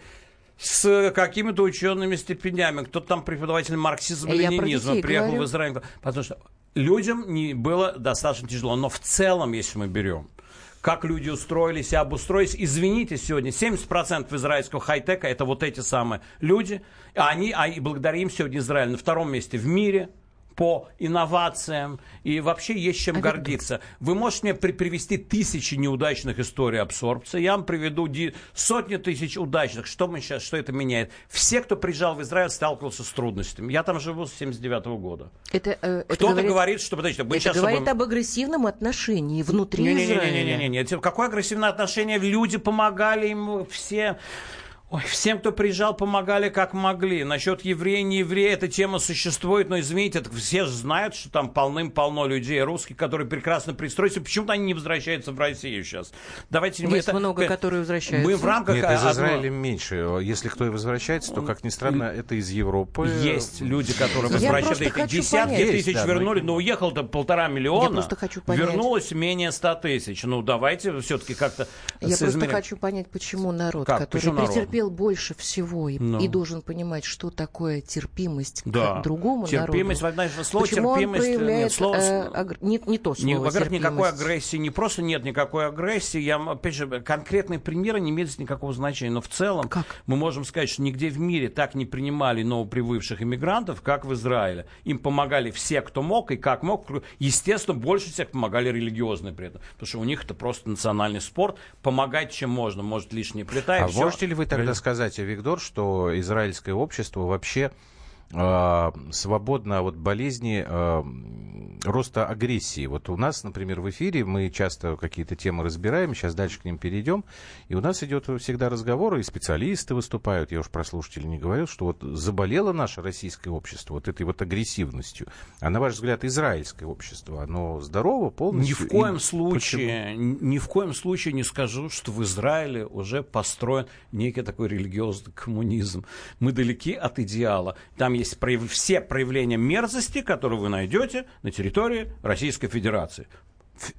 с какими-то учеными степенями. Кто-то там преподаватель марксизма, Я про ленинизма детей приехал говорю. в Израиль. Потому что людям не было достаточно тяжело. Но в целом, если мы берем, как люди устроились и обустроились. Извините, сегодня 70% израильского хай-тека это вот эти самые люди. А они, а и благодаря им сегодня Израиль на втором месте в мире по инновациям и вообще есть чем гордиться. Вы можете мне при- привести тысячи неудачных историй абсорбции, я вам приведу сотни тысяч удачных. Что мы сейчас, что это меняет? Все, кто приезжал в Израиль, сталкивался с трудностями. Я там живу с 79 года. Это, э, Кто-то говорит, говорит, что подождите, мы это сейчас говорит будем- об агрессивном отношении внутри Израиля. Не-не-не-не-не. Какое агрессивное отношение? Люди помогали им все. Ой, всем, кто приезжал, помогали как могли. Насчет еврея, не еврея, эта тема существует, но извините, это все же знают, что там полным-полно людей русских, которые прекрасно пристроились. И Почему-то они не возвращаются в Россию сейчас. Давайте мы Есть это- много, которые возвращаются. Мы в рамках Нет, из Израиля меньше. Если кто и возвращается, то, как ни странно, это из Европы. Есть люди, которые Я возвращаются. просто хочу Десятки понять. тысяч Есть, да, вернули, но- но уехало-то полтора миллиона. Я просто хочу понять. Вернулось менее ста тысяч. Ну, давайте все-таки как-то Я просто соизмерим. хочу понять, почему народ, Как? который Почему народ? претерпел больше всего и, Ну. и должен понимать, что такое терпимость Да. к другому Терпимость, народу. знаешь, слово почему терпимость, он нет, проявляет слово- э, агр- не, не то слово Не, во-первых, никакой агрессии, не просто нет никакой агрессии. Я, опять же, конкретные примеры не имеют никакого значения. Но в целом мы можем сказать, что нигде в мире так не принимали новоприбывших иммигрантов, как в Израиле. Им помогали все, кто мог и как мог. Естественно, больше всех помогали религиозные при этом. Потому что у них это просто национальный спорт. Помогать чем можно. Может, лишняя плита и А всё. можете ли вы тогда сказать, Виктор, что израильское общество вообще свободно от болезни э, роста агрессии? Вот у нас, например, в эфире мы часто какие-то темы разбираем, сейчас дальше к ним перейдем, и у нас идет всегда разговор, и специалисты выступают, я уж про слушателей не говорил, что вот заболело наше российское общество вот этой вот агрессивностью. А на ваш взгляд, израильское общество, оно здорово Ни полностью? в коем И случае, ни в коем случае не скажу, что в Израиле уже построен некий такой религиозный коммунизм. Мы далеки от идеала. Там есть прояв- все проявления мерзости, которые вы найдете на территории Российской Федерации.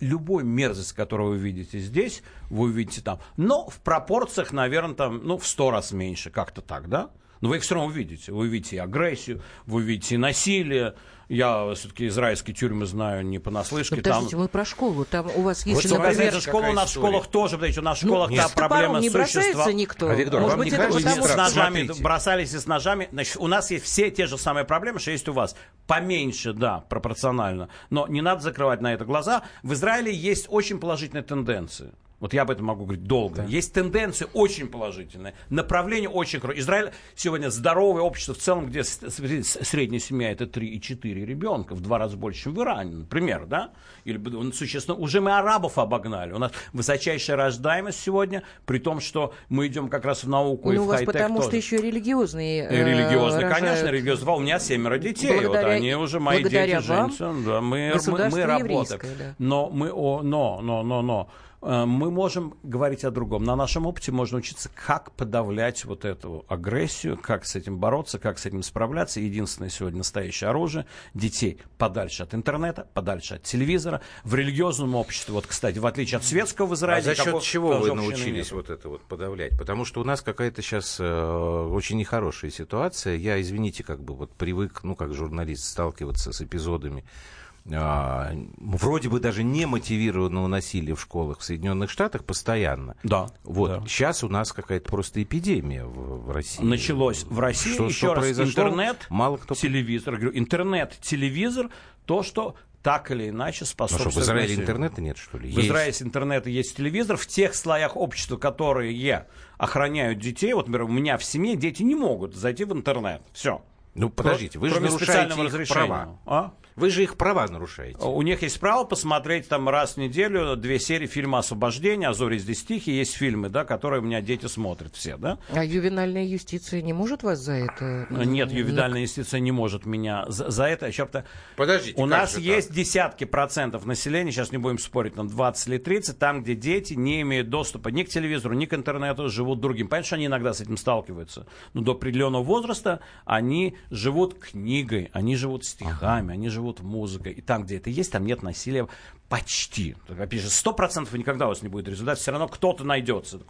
Любой мерзость, которую вы видите здесь, вы увидите там. Но в пропорциях, наверное, там, ну, в сто раз меньше, как-то так, да? Но вы их все равно увидите. Вы увидите и агрессию, вы увидите и насилие. Я все-таки израильские тюрьмы знаю не понаслышке. Ну, там подождите, мы про школу. Там у вас есть, вот например... касается школы, у нас в школах тоже, подождите, у нас в Ну, школах нет. та проблема не бросается существа. никто. А, Виктор, Может вам быть, не это потому с ножами Смотрите. бросались и с ножами. Значит, у нас есть все те же самые проблемы, что есть у вас. Поменьше, да, пропорционально. Но не надо закрывать на это глаза. В Израиле есть очень положительные тенденции. Вот я об этом могу говорить долго. Да. Есть тенденции очень положительные, направление очень хорошее. Израиль сегодня здоровое общество в целом, где средняя семья это 3 и 4 ребенка, в два раза больше, чем в Иране, например, да? Или существенно, уже мы арабов обогнали. У нас высочайшая рождаемость сегодня, при том, что мы идем как раз в науку ну, и в хай-тек потому тоже. что еще религиозные э, Религиозные, рожают... конечно, религиозные. У меня семеро детей, благодаря, вот они уже мои дети, женщины. Да, мы, мы, мы работаем. Да. Но мы, о, но, но, но, но, Э, мы можем говорить о другом. На нашем опыте можно учиться, как подавлять вот эту агрессию, как с этим бороться, как с этим справляться. Единственное сегодня настоящее оружие – детей подальше от интернета, подальше от телевизора. В религиозном обществе, вот, кстати, в отличие от светского в Израиле… А за счет чего вы научились нет. вот это вот подавлять? Потому что у нас какая-то сейчас э, очень нехорошая ситуация. Я, извините, как бы вот привык, ну, как журналист, сталкиваться с эпизодами вроде бы даже не мотивированного насилия в школах в Соединенных Штатах постоянно. Да. Вот да. сейчас у нас какая-то просто эпидемия в, в России. Началось в России что, еще что раз произошло? интернет, мало кто телевизор, говорю, интернет, телевизор, то что так или иначе способствует. Ну что, в Израиле интернета нет, что ли? В есть. Израиле интернета есть телевизор. В тех слоях общества, которые охраняют детей, вот, например, у меня в семье дети не могут зайти в интернет. Все. Ну, подождите, вы же нарушаете их права. А? Вы же их права нарушаете. У них есть право посмотреть там раз в неделю две серии фильма «Освобождение», «А зори здесь тихие». Есть фильмы, да, которые у меня дети смотрят все, да? А ювенальная юстиция не может вас за это? Нет, ювенальная юстиция не может меня за, за это. Черт, Подождите, У нас есть так? десятки процентов населения, сейчас не будем спорить, там 20 или 30, там, где дети не имеют доступа ни к телевизору, ни к интернету, живут другим. Понятно, что они иногда с этим сталкиваются. Но до определенного возраста они живут книгой, они живут стихами, ага. они живут живут музыкой. И там, где это есть, там нет насилия почти. Опять же, сто процентов никогда у вас не будет результата. Все равно кто-то найдется.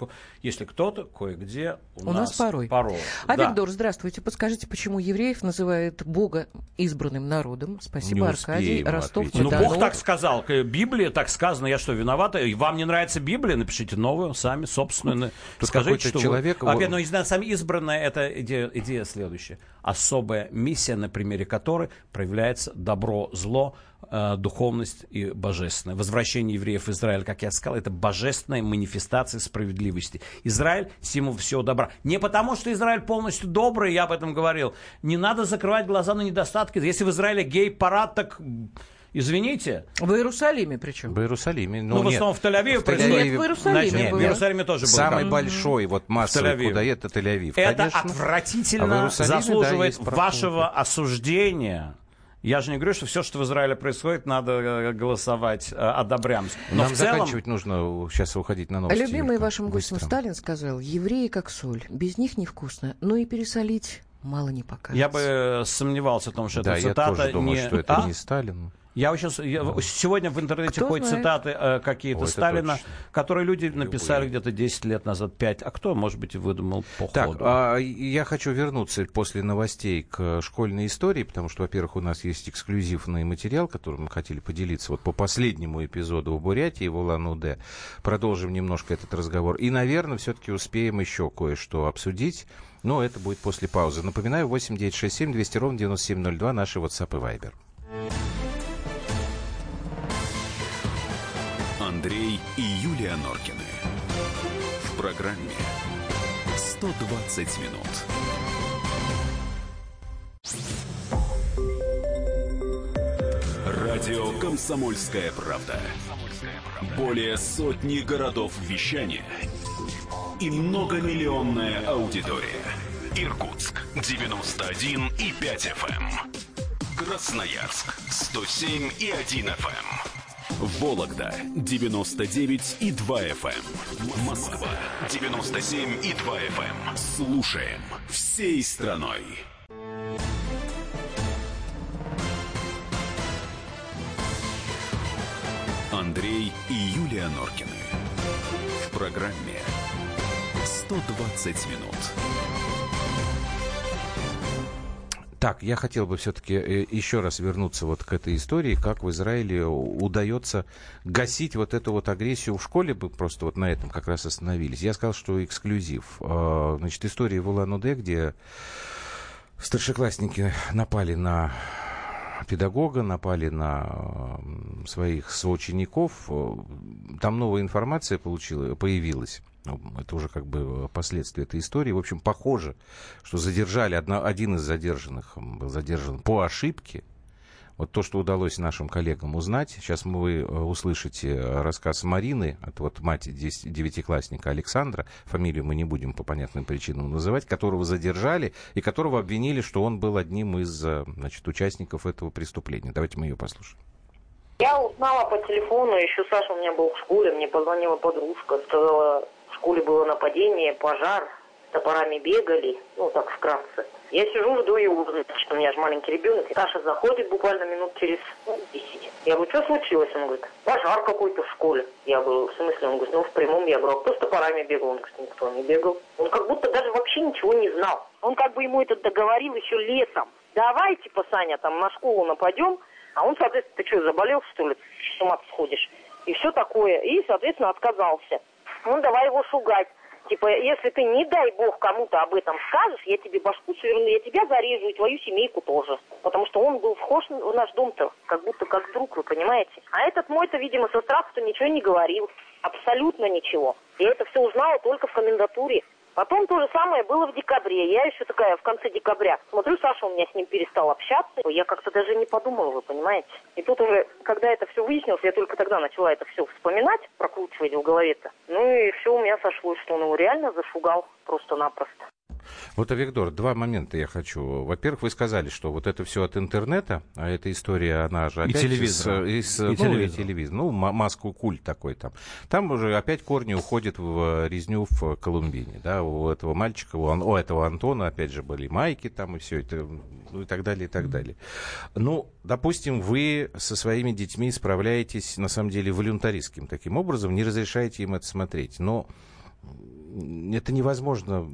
Если кто-то, кое-где у, у нас, нас порой. порой. А да. Виктор, здравствуйте. Подскажите, почему евреев называют Бога избранным народом? Спасибо, не Аркадий. Ростов. Ну, Бог так сказал. Библия так сказано. Я что, виновата? Вам не нравится Библия? Напишите новую, сами, собственную. Тут Скажите, что человек... Вы... Опять, но ну, сами избранная, это идея, идея следующая. Особая миссия, на примере которой проявляется добро, зло, э, духовность и божественное. Возвращение евреев в Израиль, как я сказал, это божественная манифестация справедливости. Израиль – символ всего добра. Не потому, что Израиль полностью добрый, я об этом говорил. Не надо закрывать глаза на недостатки. Если в Израиле гей-парад, так Извините. В Иерусалиме причем? В Иерусалиме. Ну, ну в основном в Тель-Авиве. В Тель-Авиве. Нет, в Иерусалиме Значит, было. В Иерусалиме тоже был. Самый да. большой вот массовый кудоед это Тель-Авив. Это конечно. отвратительно а заслуживает да, вашего осуждения. Я же не говорю, что все, что в Израиле происходит, надо э, голосовать, э, одобрям. Но Нам в целом... заканчивать нужно сейчас уходить на новости. Любимый вашим гостем Сталин сказал, евреи как соль, без них невкусно, но и пересолить мало не покажется. Я бы сомневался в том, что да, это цитата я тоже думаю, не... что это а? не Сталин. Я сейчас я, сегодня в интернете Кто ходят знает? цитаты э, какие-то Ой, Сталина, которые люди написали где-то 10 лет назад, 5. А кто, может быть, выдумал по так, ходу? А, я хочу вернуться после новостей к школьной истории, потому что, во-первых, у нас есть эксклюзивный материал, которым мы хотели поделиться вот по последнему эпизоду в Бурятии, в Улан-Удэ. Продолжим немножко этот разговор. И, наверное, все-таки успеем еще кое-что обсудить. Но это будет после паузы. Напоминаю, 8 9 6 7 200 ровно 9702 наши WhatsApp и Viber. Андрей и Юлия Норкины. В программе 120 минут. Радио «Комсомольская правда». Более сотни городов вещания и многомиллионная аудитория. Иркутск 91 и 5 FM. Эм. Красноярск 107 и 1 FM. Вологда 99 и 2 FM. Эм. Москва 97 и 2 FM. Эм. Слушаем всей страной. Андрей и Юлия Норкины. В программе 120 минут. Так, я хотел бы все-таки э, еще раз вернуться вот к этой истории, как в Израиле удается гасить вот эту вот агрессию. В школе бы просто вот на этом как раз остановились. Я сказал, что эксклюзив. А, значит, история в Улан-Удэ, где старшеклассники напали на педагога, напали на своих соучеников. там новая информация получила, появилась. Ну, это уже как бы последствия этой истории. В общем, похоже, что задержали, одно, один из задержанных был задержан по ошибке, вот то, что удалось нашим коллегам узнать, сейчас вы э, услышите рассказ Марины, от вот мать девятиклассника Александра, фамилию мы не будем по понятным причинам называть, которого задержали и которого обвинили, что он был одним из э, значит, участников этого преступления. Давайте мы ее послушаем. Я узнала по телефону, еще Саша у меня был в школе, мне позвонила подружка, сказала, в школе было нападение, пожар, топорами бегали, ну так вкратце. Я сижу, жду ужин, что у меня же маленький ребенок. Саша заходит буквально минут через ну, 10. Я говорю, что случилось? Он говорит, пожар какой-то в школе. Я говорю, в смысле? Он говорит, ну в прямом. Я говорю, а кто с топорами бегал? Он говорит, никто не бегал. Он как будто даже вообще ничего не знал. Он как бы ему это договорил еще летом. Давай, типа, Саня, там на школу нападем. А он, соответственно, ты что, заболел, что ли? С ума сходишь. И все такое. И, соответственно, отказался. Ну, давай его шугать. Типа, если ты, не дай бог, кому-то об этом скажешь, я тебе башку сверну, я тебя зарежу, и твою семейку тоже. Потому что он был вхож в наш дом-то, как будто как друг, вы понимаете? А этот мой-то, видимо, со страху-то ничего не говорил. Абсолютно ничего. Я это все узнала только в комендатуре. Потом то же самое было в декабре. Я еще такая в конце декабря. Смотрю, Саша у меня с ним перестал общаться. Я как-то даже не подумала, вы понимаете. И тут уже, когда это все выяснилось, я только тогда начала это все вспоминать, прокручивать в голове-то. Ну и все у меня сошлось, что он его реально зашугал просто-напросто. Вот, Авигдор, два момента я хочу. Во-первых, вы сказали, что вот это все от интернета, а эта история, она же опять... И телевизор. Из, из, и ну, телевизор. И телевизор. Ну, маску культ такой там. Там уже опять корни уходят в резню в Колумбине, да, у этого мальчика, у, у этого Антона, опять же, были майки там и все это, ну и так далее, и так далее. Ну, допустим, вы со своими детьми справляетесь, на самом деле, волюнтаристским таким образом, не разрешаете им это смотреть, но это невозможно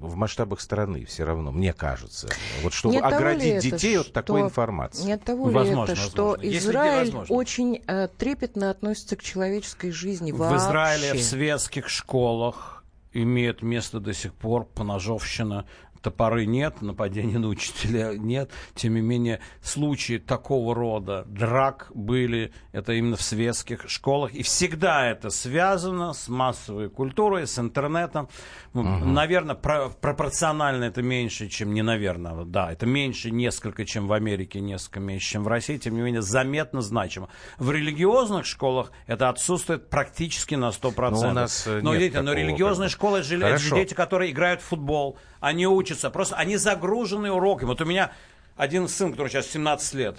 в масштабах страны все равно, мне кажется. Вот чтобы не оградить детей это, от такой информации. Не от того возможно, ли это, что возможно. Израиль очень э, трепетно относится к человеческой жизни в вообще. В Израиле в светских школах имеет место до сих пор поножовщина топоры нет, нападения на учителя нет. Тем не менее, случаи такого рода драк были, это именно в светских школах. И всегда это связано с массовой культурой, с интернетом. Угу. Наверное, про пропорционально это меньше, чем не наверное. Да, это меньше несколько, чем в Америке, несколько меньше, чем в России. Тем не менее, заметно значимо. В религиозных школах это отсутствует практически на 100%. Но, у нас но, видите, но религиозные школы это же дети, которые играют в футбол, они учатся, просто они загружены уроками. Вот у меня один сын, который сейчас 17 лет,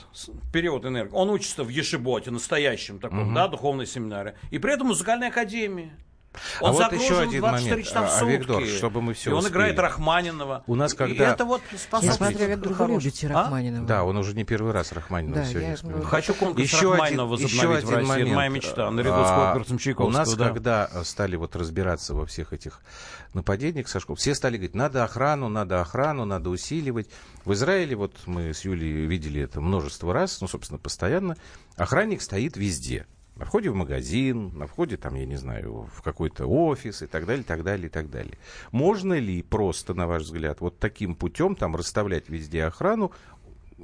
период энергии, он учится в Ешиботе, настоящем таком, угу. да, духовной семинаре, и при этом музыкальной академии. Он а вот еще один момент, часа в сутки. А, Виктор, чтобы мы все И он успели. играет Рахманинова. У нас когда... И это вот способствует... Несмотря, Виктор, вы любите а? Рахманинова. А? Да, он уже не первый раз Рахманинова да, сегодня я... Хочу конкурс еще Рахманинова один, возобновить еще один в России. Момент. Моя мечта, наряду с конкурсом Чайковского. У нас, да. когда стали вот разбираться во всех этих нападениях со школ, все стали говорить, надо охрану, надо охрану, надо усиливать. В Израиле, вот мы с Юлей видели это множество раз, ну, собственно, постоянно, охранник стоит везде на входе в магазин, на входе, там, я не знаю, в какой-то офис и так далее, так далее, и так далее. Можно ли просто, на ваш взгляд, вот таким путем там расставлять везде охрану,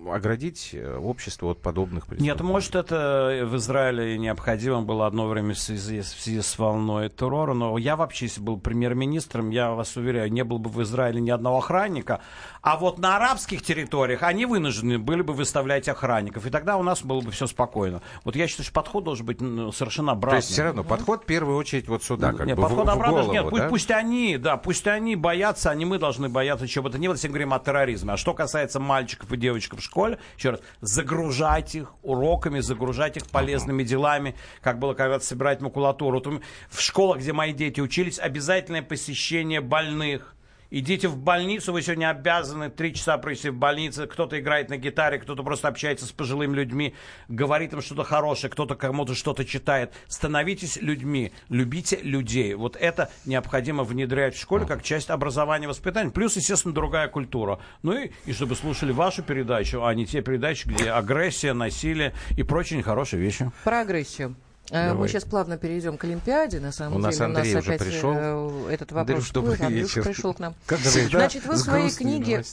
оградить э, общество от подобных. Нет, может, это в Израиле необходимо было одно время в связи, в связи с волной террора, но я вообще, если был премьер-министром, я вас уверяю, не было бы в Израиле ни одного охранника, а вот на арабских территориях они вынуждены были бы выставлять охранников, и тогда у нас было бы все спокойно. Вот я считаю, что подход должен быть ну, совершенно обратный. То есть все равно подход в первую очередь вот сюда, как нет, бы подход в, обратно, в голову, нет, да? пусть, пусть они, да, пусть они боятся, а не мы должны бояться чего бы то ни было, если говорим о терроризме. А что касается мальчиков и девочек в школе, еще раз, загружать их уроками, загружать их полезными делами, как было когда-то собирать макулатуру. Вот в школах, где мои дети учились, обязательное посещение больных, Идите в больницу, вы сегодня обязаны три часа провести в больнице. Кто-то играет на гитаре, кто-то просто общается с пожилыми людьми, говорит им что-то хорошее, кто-то кому-то что-то читает. Становитесь людьми, любите людей. Вот это необходимо внедрять в школе как часть образования и воспитания. Плюс, естественно, другая культура. Ну и, и чтобы слушали вашу передачу, а не те передачи, где агрессия, насилие и прочие нехорошие вещи. Про агрессию. Э, Давай. Мы сейчас плавно перейдем к Олимпиаде. На самом у деле, нас Андрей у нас опять пришел. Э, этот вопрос Андрюш, Андрюш пришел к нам. Как всегда, Значит, вы в своей книге,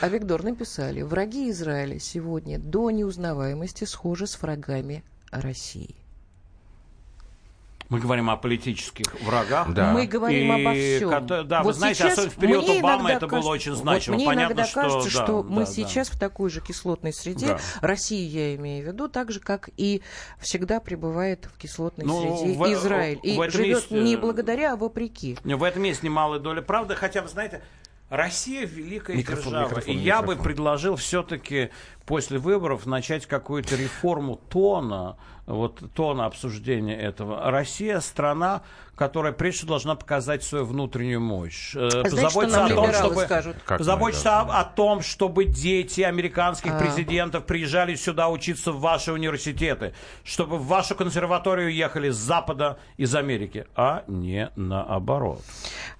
Авигдор, написали, враги Израиля сегодня до неузнаваемости схожи с врагами России. Мы говорим о политических врагах. Да. Мы говорим и, обо всем. Да, вот вы знаете, особенно в период Обамы это было очень значимо. Вот мне Понятно, иногда что, кажется, да, что да, мы да. сейчас в такой же кислотной среде, Да. Россия, я имею в виду, так же, как и всегда пребывает в кислотной Ну, среде в- Израиль. И в живет есть, э, не благодаря, а вопреки. В этом есть немалая доля правды, хотя, вы знаете, Россия великая Микрофон, держава. микрофон, и я бы микрофон. предложил все-таки после выборов начать какую-то реформу тона, вот тона обсуждения этого. Россия страна, которая прежде должна показать свою внутреннюю мощь. Э, что позаботиться о том, чтобы, скажут? Позаботиться о, о том, чтобы дети американских А. президентов приезжали сюда учиться в ваши университеты, чтобы в вашу консерваторию ехали с Запада, из Америки, а не наоборот.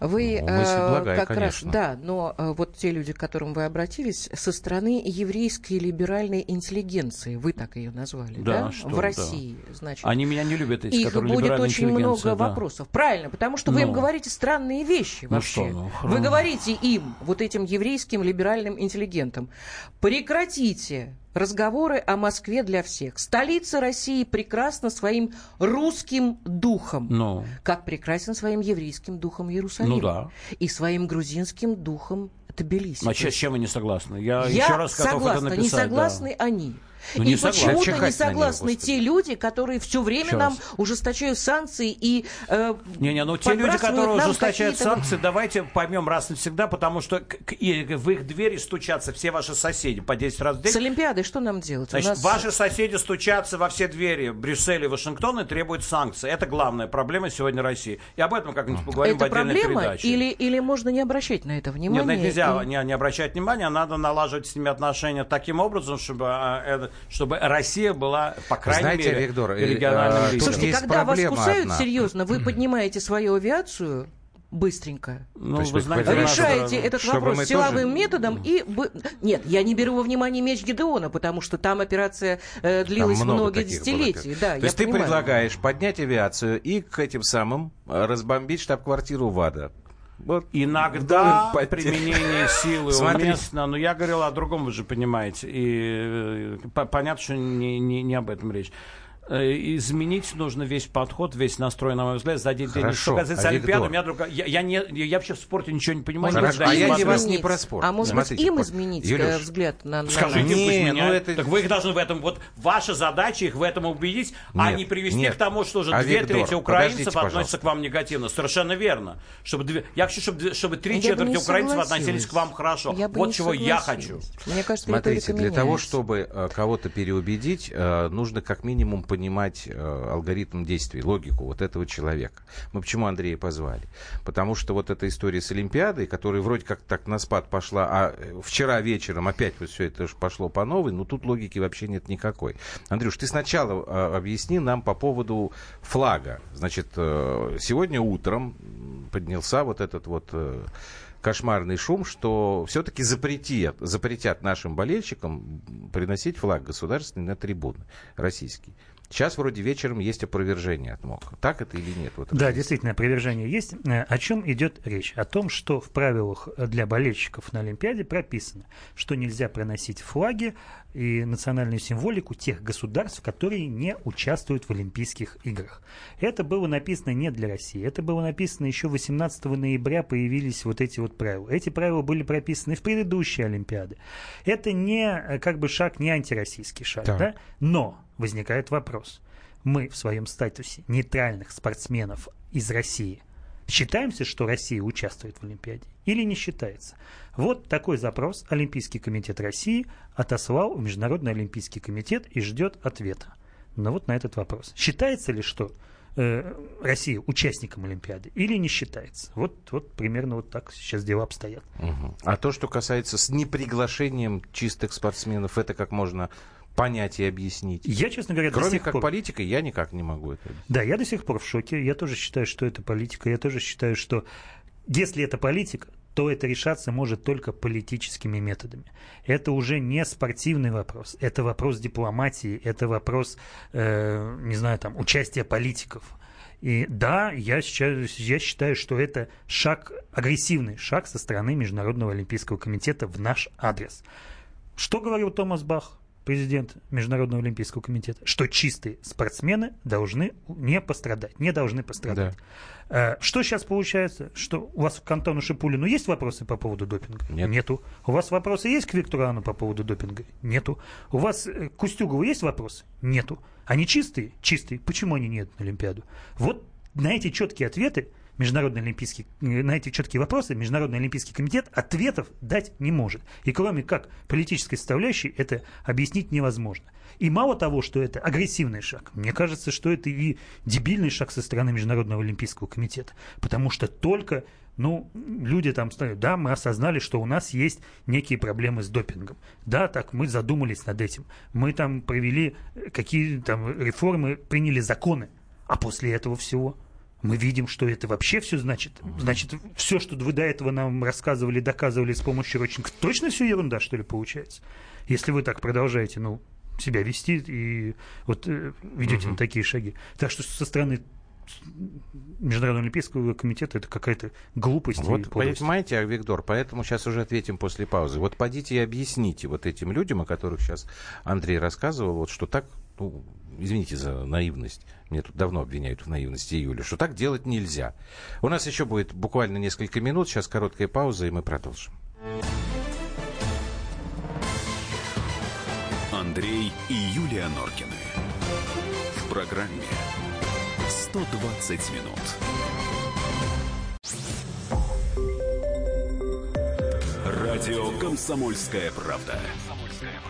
Вы Ну, э, благая, как конечно. раз, да, но э, вот те люди, к которым вы обратились, со стороны еврейской либеральной интеллигенции, вы так ее назвали, Да, да, что, в да. России, значит. Они меня не любят, эти, Их которые будет очень много да. вопросов. Правильно, потому что вы им Ну. говорите странные вещи Ну вообще. что, ну, вы говорите им, вот этим еврейским либеральным интеллигентам, прекратите разговоры о Москве для всех. Столица России прекрасна своим русским духом. Ну, Как прекрасен своим еврейским духом Иерусалим. Ну да. И своим грузинским духом Тбилиси. а с чем вы не согласны? Я, Я еще раз готов согласна, это не написать. согласны они. Ну, и не почему-то не них, согласны господи. те люди, которые все время Еще нам раз. ужесточают санкции и э, Не-не, ну те люди, которые ужесточают санкции, давайте поймем раз навсегда, потому что к- и в их двери стучатся все ваши соседи по 10 раз в день. С Олимпиадой что нам делать? Значит, нас- ваши соседи стучатся во все двери Брюсселя и Вашингтона и требуют санкций. Это главная проблема сегодня России. И об этом как-нибудь поговорим Это в отдельной проблема передаче. или, или можно не обращать на это внимания? Нет, нельзя и- не, не обращать внимания, надо налаживать с ними отношения таким образом, чтобы, а, это- чтобы Россия была, по крайней Знаете, мере, Виктор, э, региональным э, лидером. Слушайте, есть когда вас кусают одна. серьезно, вы поднимаете свою авиацию быстренько. Ну, есть вы знаете, хотите- надо- Решаете этот вопрос силовым тоже- методом и... Нет, я не беру во внимание меч Гедеона, потому что там операция э, длилась Там много многие операций. Да, То я есть ты понимаю. предлагаешь поднять авиацию и к этим самым э, разбомбить штаб-квартиру ВАДА. Вот. Иногда *laughs* применение силы *laughs* уместно, но я говорил о другом, вы же понимаете. И э, по- понятно, что не, не, не об этом речь. Э, Изменить нужно весь подход, весь настрой, на мой взгляд, за один день. Хорошо. Что касается А Олимпиады, у меня другая- я, я, не, я вообще в спорте ничего не понимаю. Хорошо, быть, а я не им вас не про спорт. А может быть, Смотрите, им по- изменить Юлюш, э, взгляд на... на- Скажите, Не, пусть ну меняют. это- Так вы их должны в этом... Вот ваша задача их в этом убедить, а Нет, не привести нет. к тому, что уже А, две Виктор, трети украинцев относятся пожалуйста. к вам негативно. Совершенно верно. Чтобы две- Я хочу, чтобы, чтобы три Я четверти украинцев относились к вам хорошо. Я вот чего я хочу. Мне кажется, Смотрите, для того, чтобы э, кого-то переубедить, нужно как минимум понимать э, алгоритм действий, логику вот этого человека. Мы почему Андрея позвали? Потому что вот эта история с Олимпиадой, которая вроде как так на спад пошла, а э, вчера вечером опять вот все это пошло по новой, ну тут логики вообще нет никакой. Андрюш, ты сначала э, объясни нам по поводу флага. Значит, сегодня утром поднялся вот этот вот... кошмарный шум, что все-таки запретят, запретят нашим болельщикам приносить флаг государственный на трибуны российский. Сейчас вроде вечером есть опровержение от МОК. Так это или нет? Вот Да, это- действительно, опровержение есть. Э, О чем идет речь? О том, что в правилах для болельщиков на Олимпиаде прописано, что нельзя проносить флаги и национальную символику тех государств, которые не участвуют в Олимпийских играх. Это было написано не для России. Это было написано еще 18 ноября появились вот эти вот правила. Эти правила были прописаны в предыдущие Олимпиады. Это не э, как бы шаг, не антироссийский шаг, Так. да? Но возникает вопрос. Мы в своем статусе нейтральных спортсменов из России считаемся, что Россия участвует в Олимпиаде или не считается? Вот такой запрос Олимпийский комитет России отослал в Международный Олимпийский комитет и ждет ответа. Но вот на этот вопрос. Считается ли, что э, Россия участником Олимпиады или не считается? Вот, вот примерно вот так сейчас дела обстоят. Мгм. А то, что касается с неприглашением чистых спортсменов, это как можно понять и объяснить? Я, честно говоря, до Кроме сих как пор- политика, я никак не могу это Да, я до сих пор в шоке. Я тоже считаю, что это политика. Я тоже считаю, что если это политика, то это решаться может только политическими методами. Это уже не спортивный вопрос. Это вопрос дипломатии, это вопрос, э, не знаю, там, участия политиков. И да, я считаю, я считаю, что это шаг, агрессивный шаг со стороны Международного Олимпийского комитета в наш адрес. Что говорил Томас Бах? Президент Международного олимпийского комитета, что чистые спортсмены должны не пострадать, не должны пострадать. Да. Что сейчас получается? Что у вас к Антону Шипулину есть вопросы по поводу допинга? Нет. Нету. У вас вопросы есть к Виктору Ану по поводу допинга? Нету. У вас к Кустюгову есть вопросы? Нету. Они чистые? Чистые. Почему они не едут на Олимпиаду? Вот на эти четкие ответы Международный олимпийский, на эти четкие вопросы Международный олимпийский комитет ответов дать не может. И кроме как политической составляющей это объяснить невозможно. И мало того, что это агрессивный шаг, мне кажется, что это и дебильный шаг со стороны Международного олимпийского комитета. Потому что только ну, люди там ставят, да, мы осознали, что у нас есть некие проблемы с допингом. Да, так мы задумались над этим. Мы там провели какие там реформы, приняли законы. А после этого всего мы видим, что это вообще все значит. Значит, все, что вы до этого нам рассказывали, доказывали с помощью ручников, точно все ерунда, что ли, получается? Если вы так продолжаете, ну, себя вести и вот э, ведете угу. на такие шаги. Так что со стороны Международного олимпийского комитета это какая-то глупость. Вот понимаете, Виктор, поэтому сейчас уже ответим после паузы. Вот пойдите и объясните вот этим людям, о которых сейчас Андрей рассказывал, вот что так ну, извините за наивность, мне тут давно обвиняют в наивности Юли, что так делать нельзя. У нас еще будет буквально несколько минут, сейчас короткая пауза, и мы продолжим. Андрей и Юлия Норкины. В программе 120 минут. Радио «Комсомольская правда».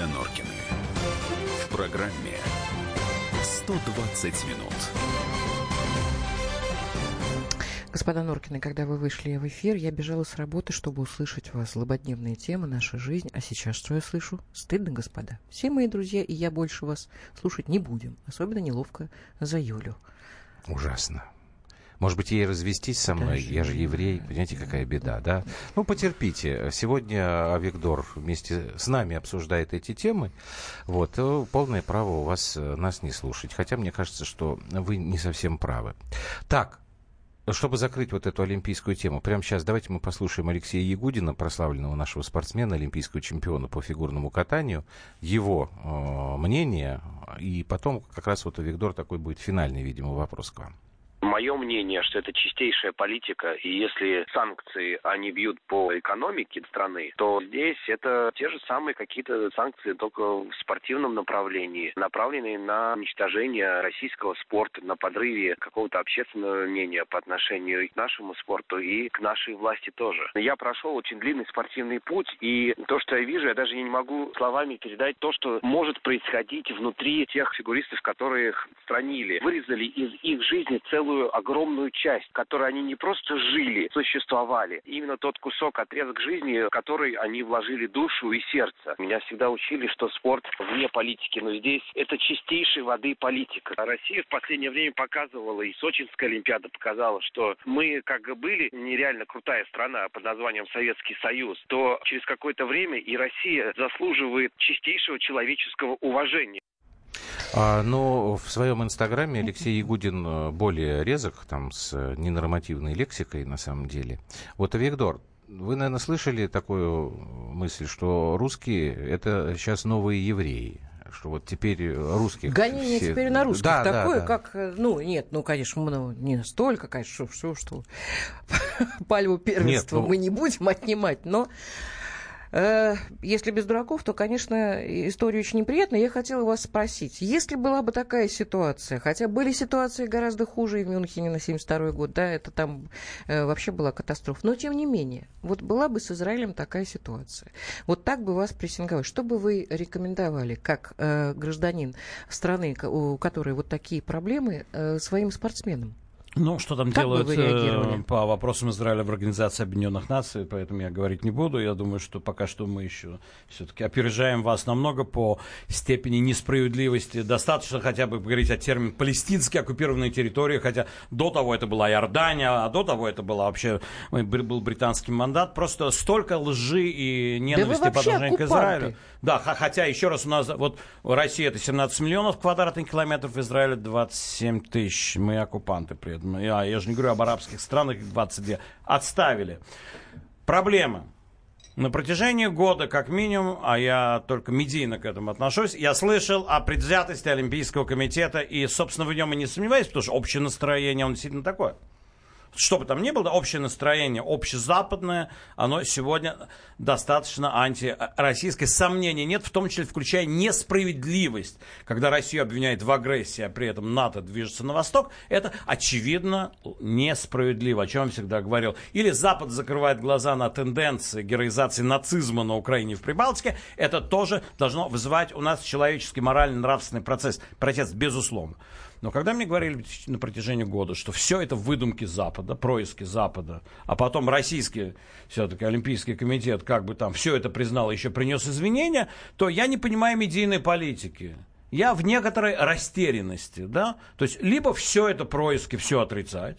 И Юлия Норкины. В программе 120 минут. Господа Норкины, когда вы вышли в эфир, я бежала с работы, чтобы услышать вас. Злободневные темы, наша жизнь. А сейчас что я слышу? Стыдно, господа. Все мои друзья и я больше вас слушать не будем. Особенно неловко за Юлю. Ужасно. Может быть, ей развестись со мной? Даже... Я же еврей. Понимаете, какая беда, да? Ну, потерпите. Сегодня Авигдор вместе с нами обсуждает эти темы. Вот. Э, полное право у вас э, нас не слушать. Хотя мне кажется, что вы не совсем правы. Так, чтобы закрыть вот эту олимпийскую тему, прямо сейчас давайте мы послушаем Алексея Ягудина, прославленного нашего спортсмена, олимпийского чемпиона по фигурному катанию, его э, мнение, и потом как раз вот у Виктор такой будет финальный, видимо, вопрос к вам. Мое мнение, что это чистейшая политика, и если санкции, они бьют по экономике страны, то здесь это те же самые какие-то санкции, только в спортивном направлении, направленные на уничтожение российского спорта, на подрыве какого-то общественного мнения по отношению к нашему спорту и к нашей власти тоже. Я прошел очень длинный спортивный путь, и то, что я вижу, я даже не могу словами передать то, что может происходить внутри тех фигуристов, которые их странили. Вырезали из их жизни целую целую огромную часть, которой они не просто жили, существовали. Именно тот кусок, отрезок жизни, в который они вложили душу и сердце. Меня всегда учили, что спорт вне политики, но здесь это чистейшей воды политика. Россия в последнее время показывала, и Сочинская Олимпиада показала, что мы, как были нереально крутая страна под названием Советский Союз, то через какое-то время и Россия заслуживает чистейшего человеческого уважения. А, но в своем инстаграме Алексей Ягудин э, более резок, там, с ненормативной лексикой, на самом деле. Вот, Виктор, вы, наверное, слышали такую мысль, что русские — это сейчас новые евреи? что вот теперь русских... Гонение все... теперь на русских да, такое, да, да. как... Э, ну, нет, ну, конечно, ну, не настолько, конечно, что, что, что *laughs* пальму первенства нет, ну... мы не будем отнимать, но Э, если без дураков, то, конечно, история очень неприятная. Я хотела вас спросить, если была бы такая ситуация, хотя были ситуации гораздо хуже и в Мюнхене на 72 год, да, это там э, вообще была катастрофа, но тем не менее, вот была бы с Израилем такая ситуация, вот так бы вас прессинговали, что бы вы рекомендовали, как э, гражданин страны, у которой вот такие проблемы, э, своим спортсменам? Ну, что там Как делают э, по вопросам Израиля в Организации Объединенных Наций, поэтому я говорить не буду. Я думаю, что пока что мы еще все-таки опережаем вас намного по степени несправедливости. Достаточно хотя бы говорить о термине «палестинские оккупированные территории», хотя до того это была Иордания, а до того это была вообще был британский мандат. Просто столько лжи и ненависти по вообще отношению к. Израилю. Да, хотя, еще раз, у нас вот Россия это 17 миллионов квадратных километров, Израиль 27 тысяч. Мы оккупанты при этом. Я, я же не говорю об арабских странах, их 22. Отставили. Проблема. На протяжении года, как минимум, а я только медийно к этому отношусь, я слышал о предвзятости Олимпийского комитета, и, собственно, в нем и не сомневаюсь, потому что общее настроение, он действительно такое. Что бы там ни было, общее настроение общезападное, оно сегодня достаточно антироссийское. Сомнений нет, в том числе включая несправедливость. Когда Россию обвиняют в агрессии, а при этом НАТО движется на восток, это очевидно несправедливо, о чем я всегда говорил. Или Запад закрывает глаза на тенденции героизации нацизма на Украине и в Прибалтике, это тоже должно вызывать у нас человеческий, моральный, нравственный процесс, протест, безусловно. Но когда мне говорили на протяжении года, что все это выдумки Запада, происки Запада, а потом российский все-таки Олимпийский комитет как бы там все это признал, еще принес извинения, то я не понимаю медийной политики. Я в некоторой растерянности, да? То есть либо все это происки, все отрицать,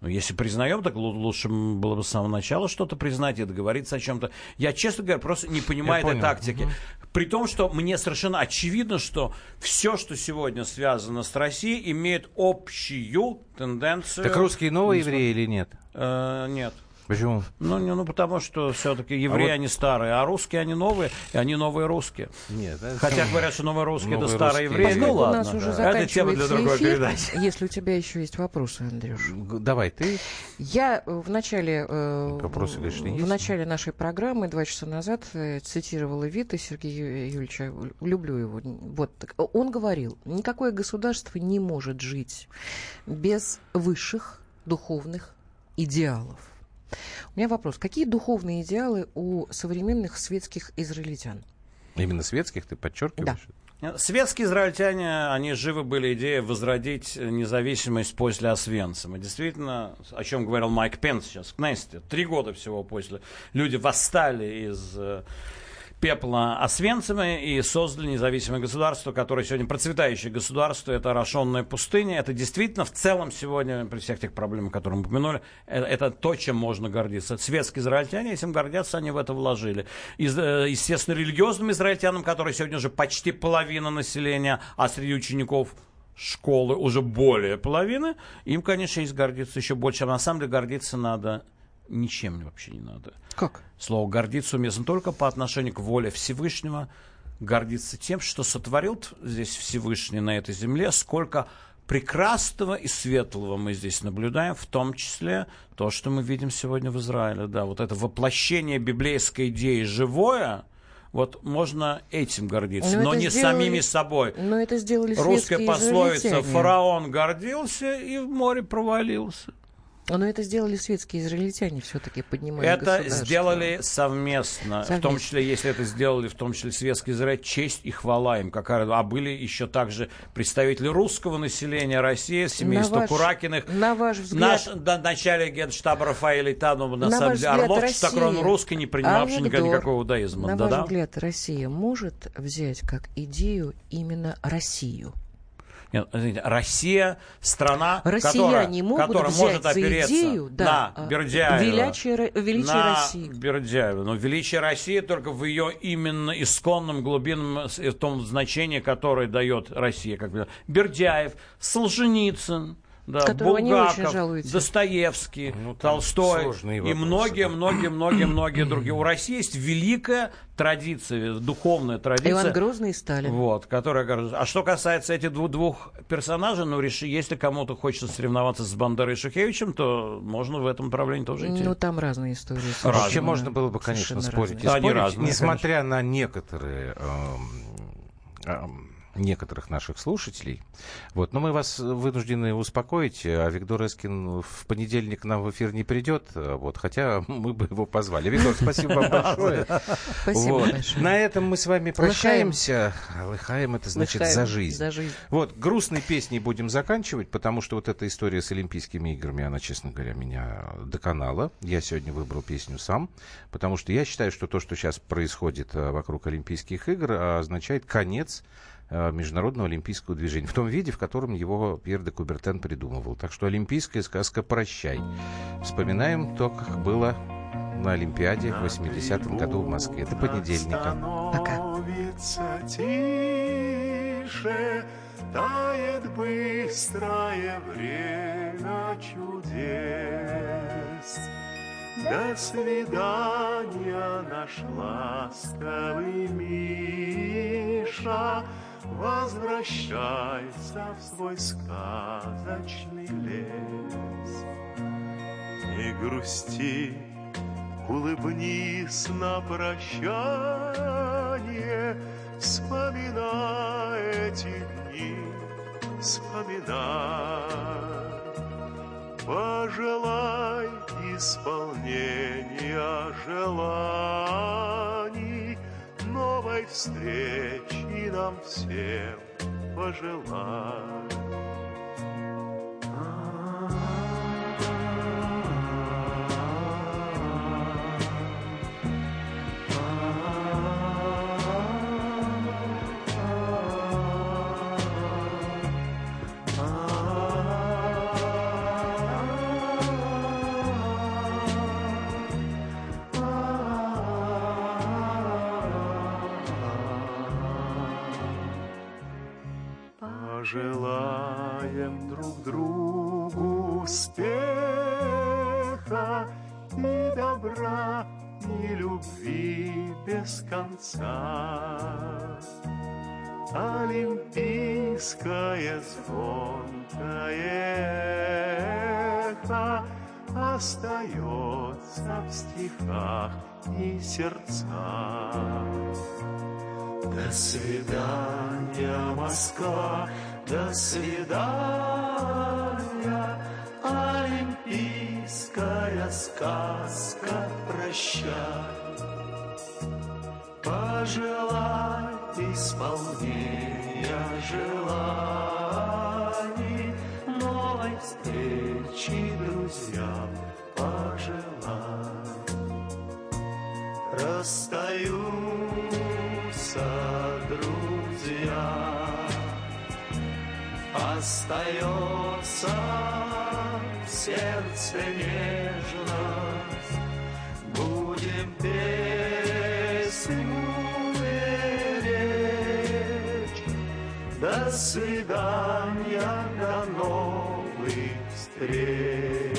ну, если признаем, так лу- лучше было бы с самого начала что-то признать и договориться о чем-то. Я, честно говоря, просто не понимаю Я этой понял. тактики. При том, что мне совершенно очевидно, что все, что сегодня связано с Россией, имеет общую тенденцию... Так русские новые евреи или нет? Э, нет. Почему? Ну, не- ну, потому что все-таки евреи, вот- они старые, а русские, они новые, и они новые русские. Нет, это Хотя говорят, что новые русские это Новые старые русские. евреи. Ну ладно. у нас уже это тема для другой эфир, передачи. если у тебя еще есть вопросы, Андрюш. Давай, ты. Я э, в начале, э, Вопросы, конечно, есть. в начале нашей программы два часа назад э, цитировала Вита Сергея Юрьевича. Люблю его. Вот так. Он говорил, никакое государство не может жить без высших духовных идеалов. У меня вопрос. Какие духовные идеалы у современных светских израильтян? Именно светских ты подчеркиваешь? Светские израильтяне, они живы были идеей возродить независимость после Освенцима. Действительно, о чем говорил Майк Пенс сейчас в Кнессете. Три года всего после. Люди восстали из э, пепла Освенцима и создали независимое государство, которое сегодня процветающее государство. Это орошенная пустыня. Это действительно в целом сегодня, при всех тех проблемах, которые мы упомянули, э, это то, чем можно гордиться. Светские израильтяне, этим гордятся, они в это вложили. Из, э, естественно, религиозным израильтянам, которые сегодня уже почти половина населения, а среди учеников школы уже более половины, им, конечно, есть гордиться еще больше. А на самом деле гордиться надо ничем вообще не надо. Как? Слово гордиться уместно только по отношению к воле Всевышнего, гордиться тем, что сотворил здесь Всевышний на этой земле, сколько прекрасного и светлого мы здесь наблюдаем, в том числе то, что мы видим сегодня в Израиле. Да, вот это воплощение библейской идеи живое, вот можно этим гордиться, Но но, не сделали- самими собой. Но это сделали Русская пословица. «фараон гордился и в море провалился». Но это сделали светские израильтяне все-таки, поднимая Это сделали совместно, в том Совместно. числе, если это сделали, в том числе светский Израиль, честь и хвала им. Какая, а были еще также представители русского населения России, семейство На ваш- Куракиных. На ваш взгляд, Наш да, начальник генштаба Рафаэль Итанов, на, На самом деле, Орлов Россия- чистокровно русский, не принимавший Авигдор, никакого иудаизма. На Да-да. ваш взгляд, Россия может взять как идею именно Россию? Нет, извините, Россия страна, Россияне которая, которая может опереться идею, да, на Бердяева, величие величие на России. Бердяева. Но величие России только в ее именно исконном глубинном в том значении, которое дает Россия. Как бы. Бердяев, Солженицын, да, Которого не Булгаков, очень жалуете. Достоевский, Ну, Толстой и вопросы, многие, да. многие, многие, многие *clears throat* другие. У России есть великая традиция, духовная традиция. Иван Грозный и Сталин. Вот, которая. А что касается этих двух, двух персонажей, ну, реши, если кому-то хочется соревноваться с Бандерой и Шухевичем, то можно в этом направлении тоже идти. Ну, там разные истории. Вообще совершенно- можно было бы, конечно, совершенно спорить. И разные. Да, они спорить, разные, несмотря на некоторые эм, эм, некоторых наших слушателей. Вот. Но мы вас вынуждены успокоить. А Виктор Эскин в понедельник нам в эфир не придет. Вот. Хотя мы бы его позвали. Виктор, спасибо вам *laughs* большое. Спасибо На этом мы с вами прощаемся. Лыхаем это значит за жизнь. За жизнь. Вот. Грустной песней будем заканчивать, потому что вот эта история с Олимпийскими играми, она, честно говоря, меня доконала. Я сегодня выбрал песню сам, потому что я считаю, что то, что сейчас происходит э, вокруг Олимпийских игр, означает конец Международного олимпийского движения в том виде, в котором его Пьер де Кубертен придумывал. Так что олимпийская сказка «Прощай». Вспоминаем то, как было на Олимпиаде в 80-м году в Москве. Это понедельника. Пока. Тише, тает быстрое время чудес. До свидания, наш ласковый Миша возвращайся в свой сказочный лес. Не грусти, улыбнись на прощание, вспоминай эти дни, вспоминай. Пожелай исполнения желаний, новой встречи нам всем пожелай. Конца. Олимпийское звонкое эхо остается в стихах и сердцах. До свидания, Москва, до свидания, Олимпийская сказка, прощай. Пожелай исполнения желаний, Новой встречи друзьям пожелай. Расстаются друзья, Остается в сердце нежность, Будем песню свидания, до новых встреч.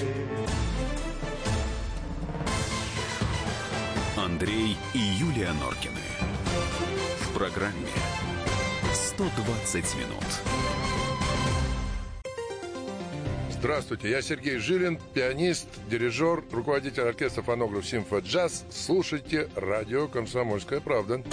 Андрей и Юлия Норкины. В программе 120 минут. Здравствуйте, я Сергей Жилин, пианист, дирижер, руководитель оркестра фонограф «Симфа Джаз». Слушайте радио «Комсомольская правда».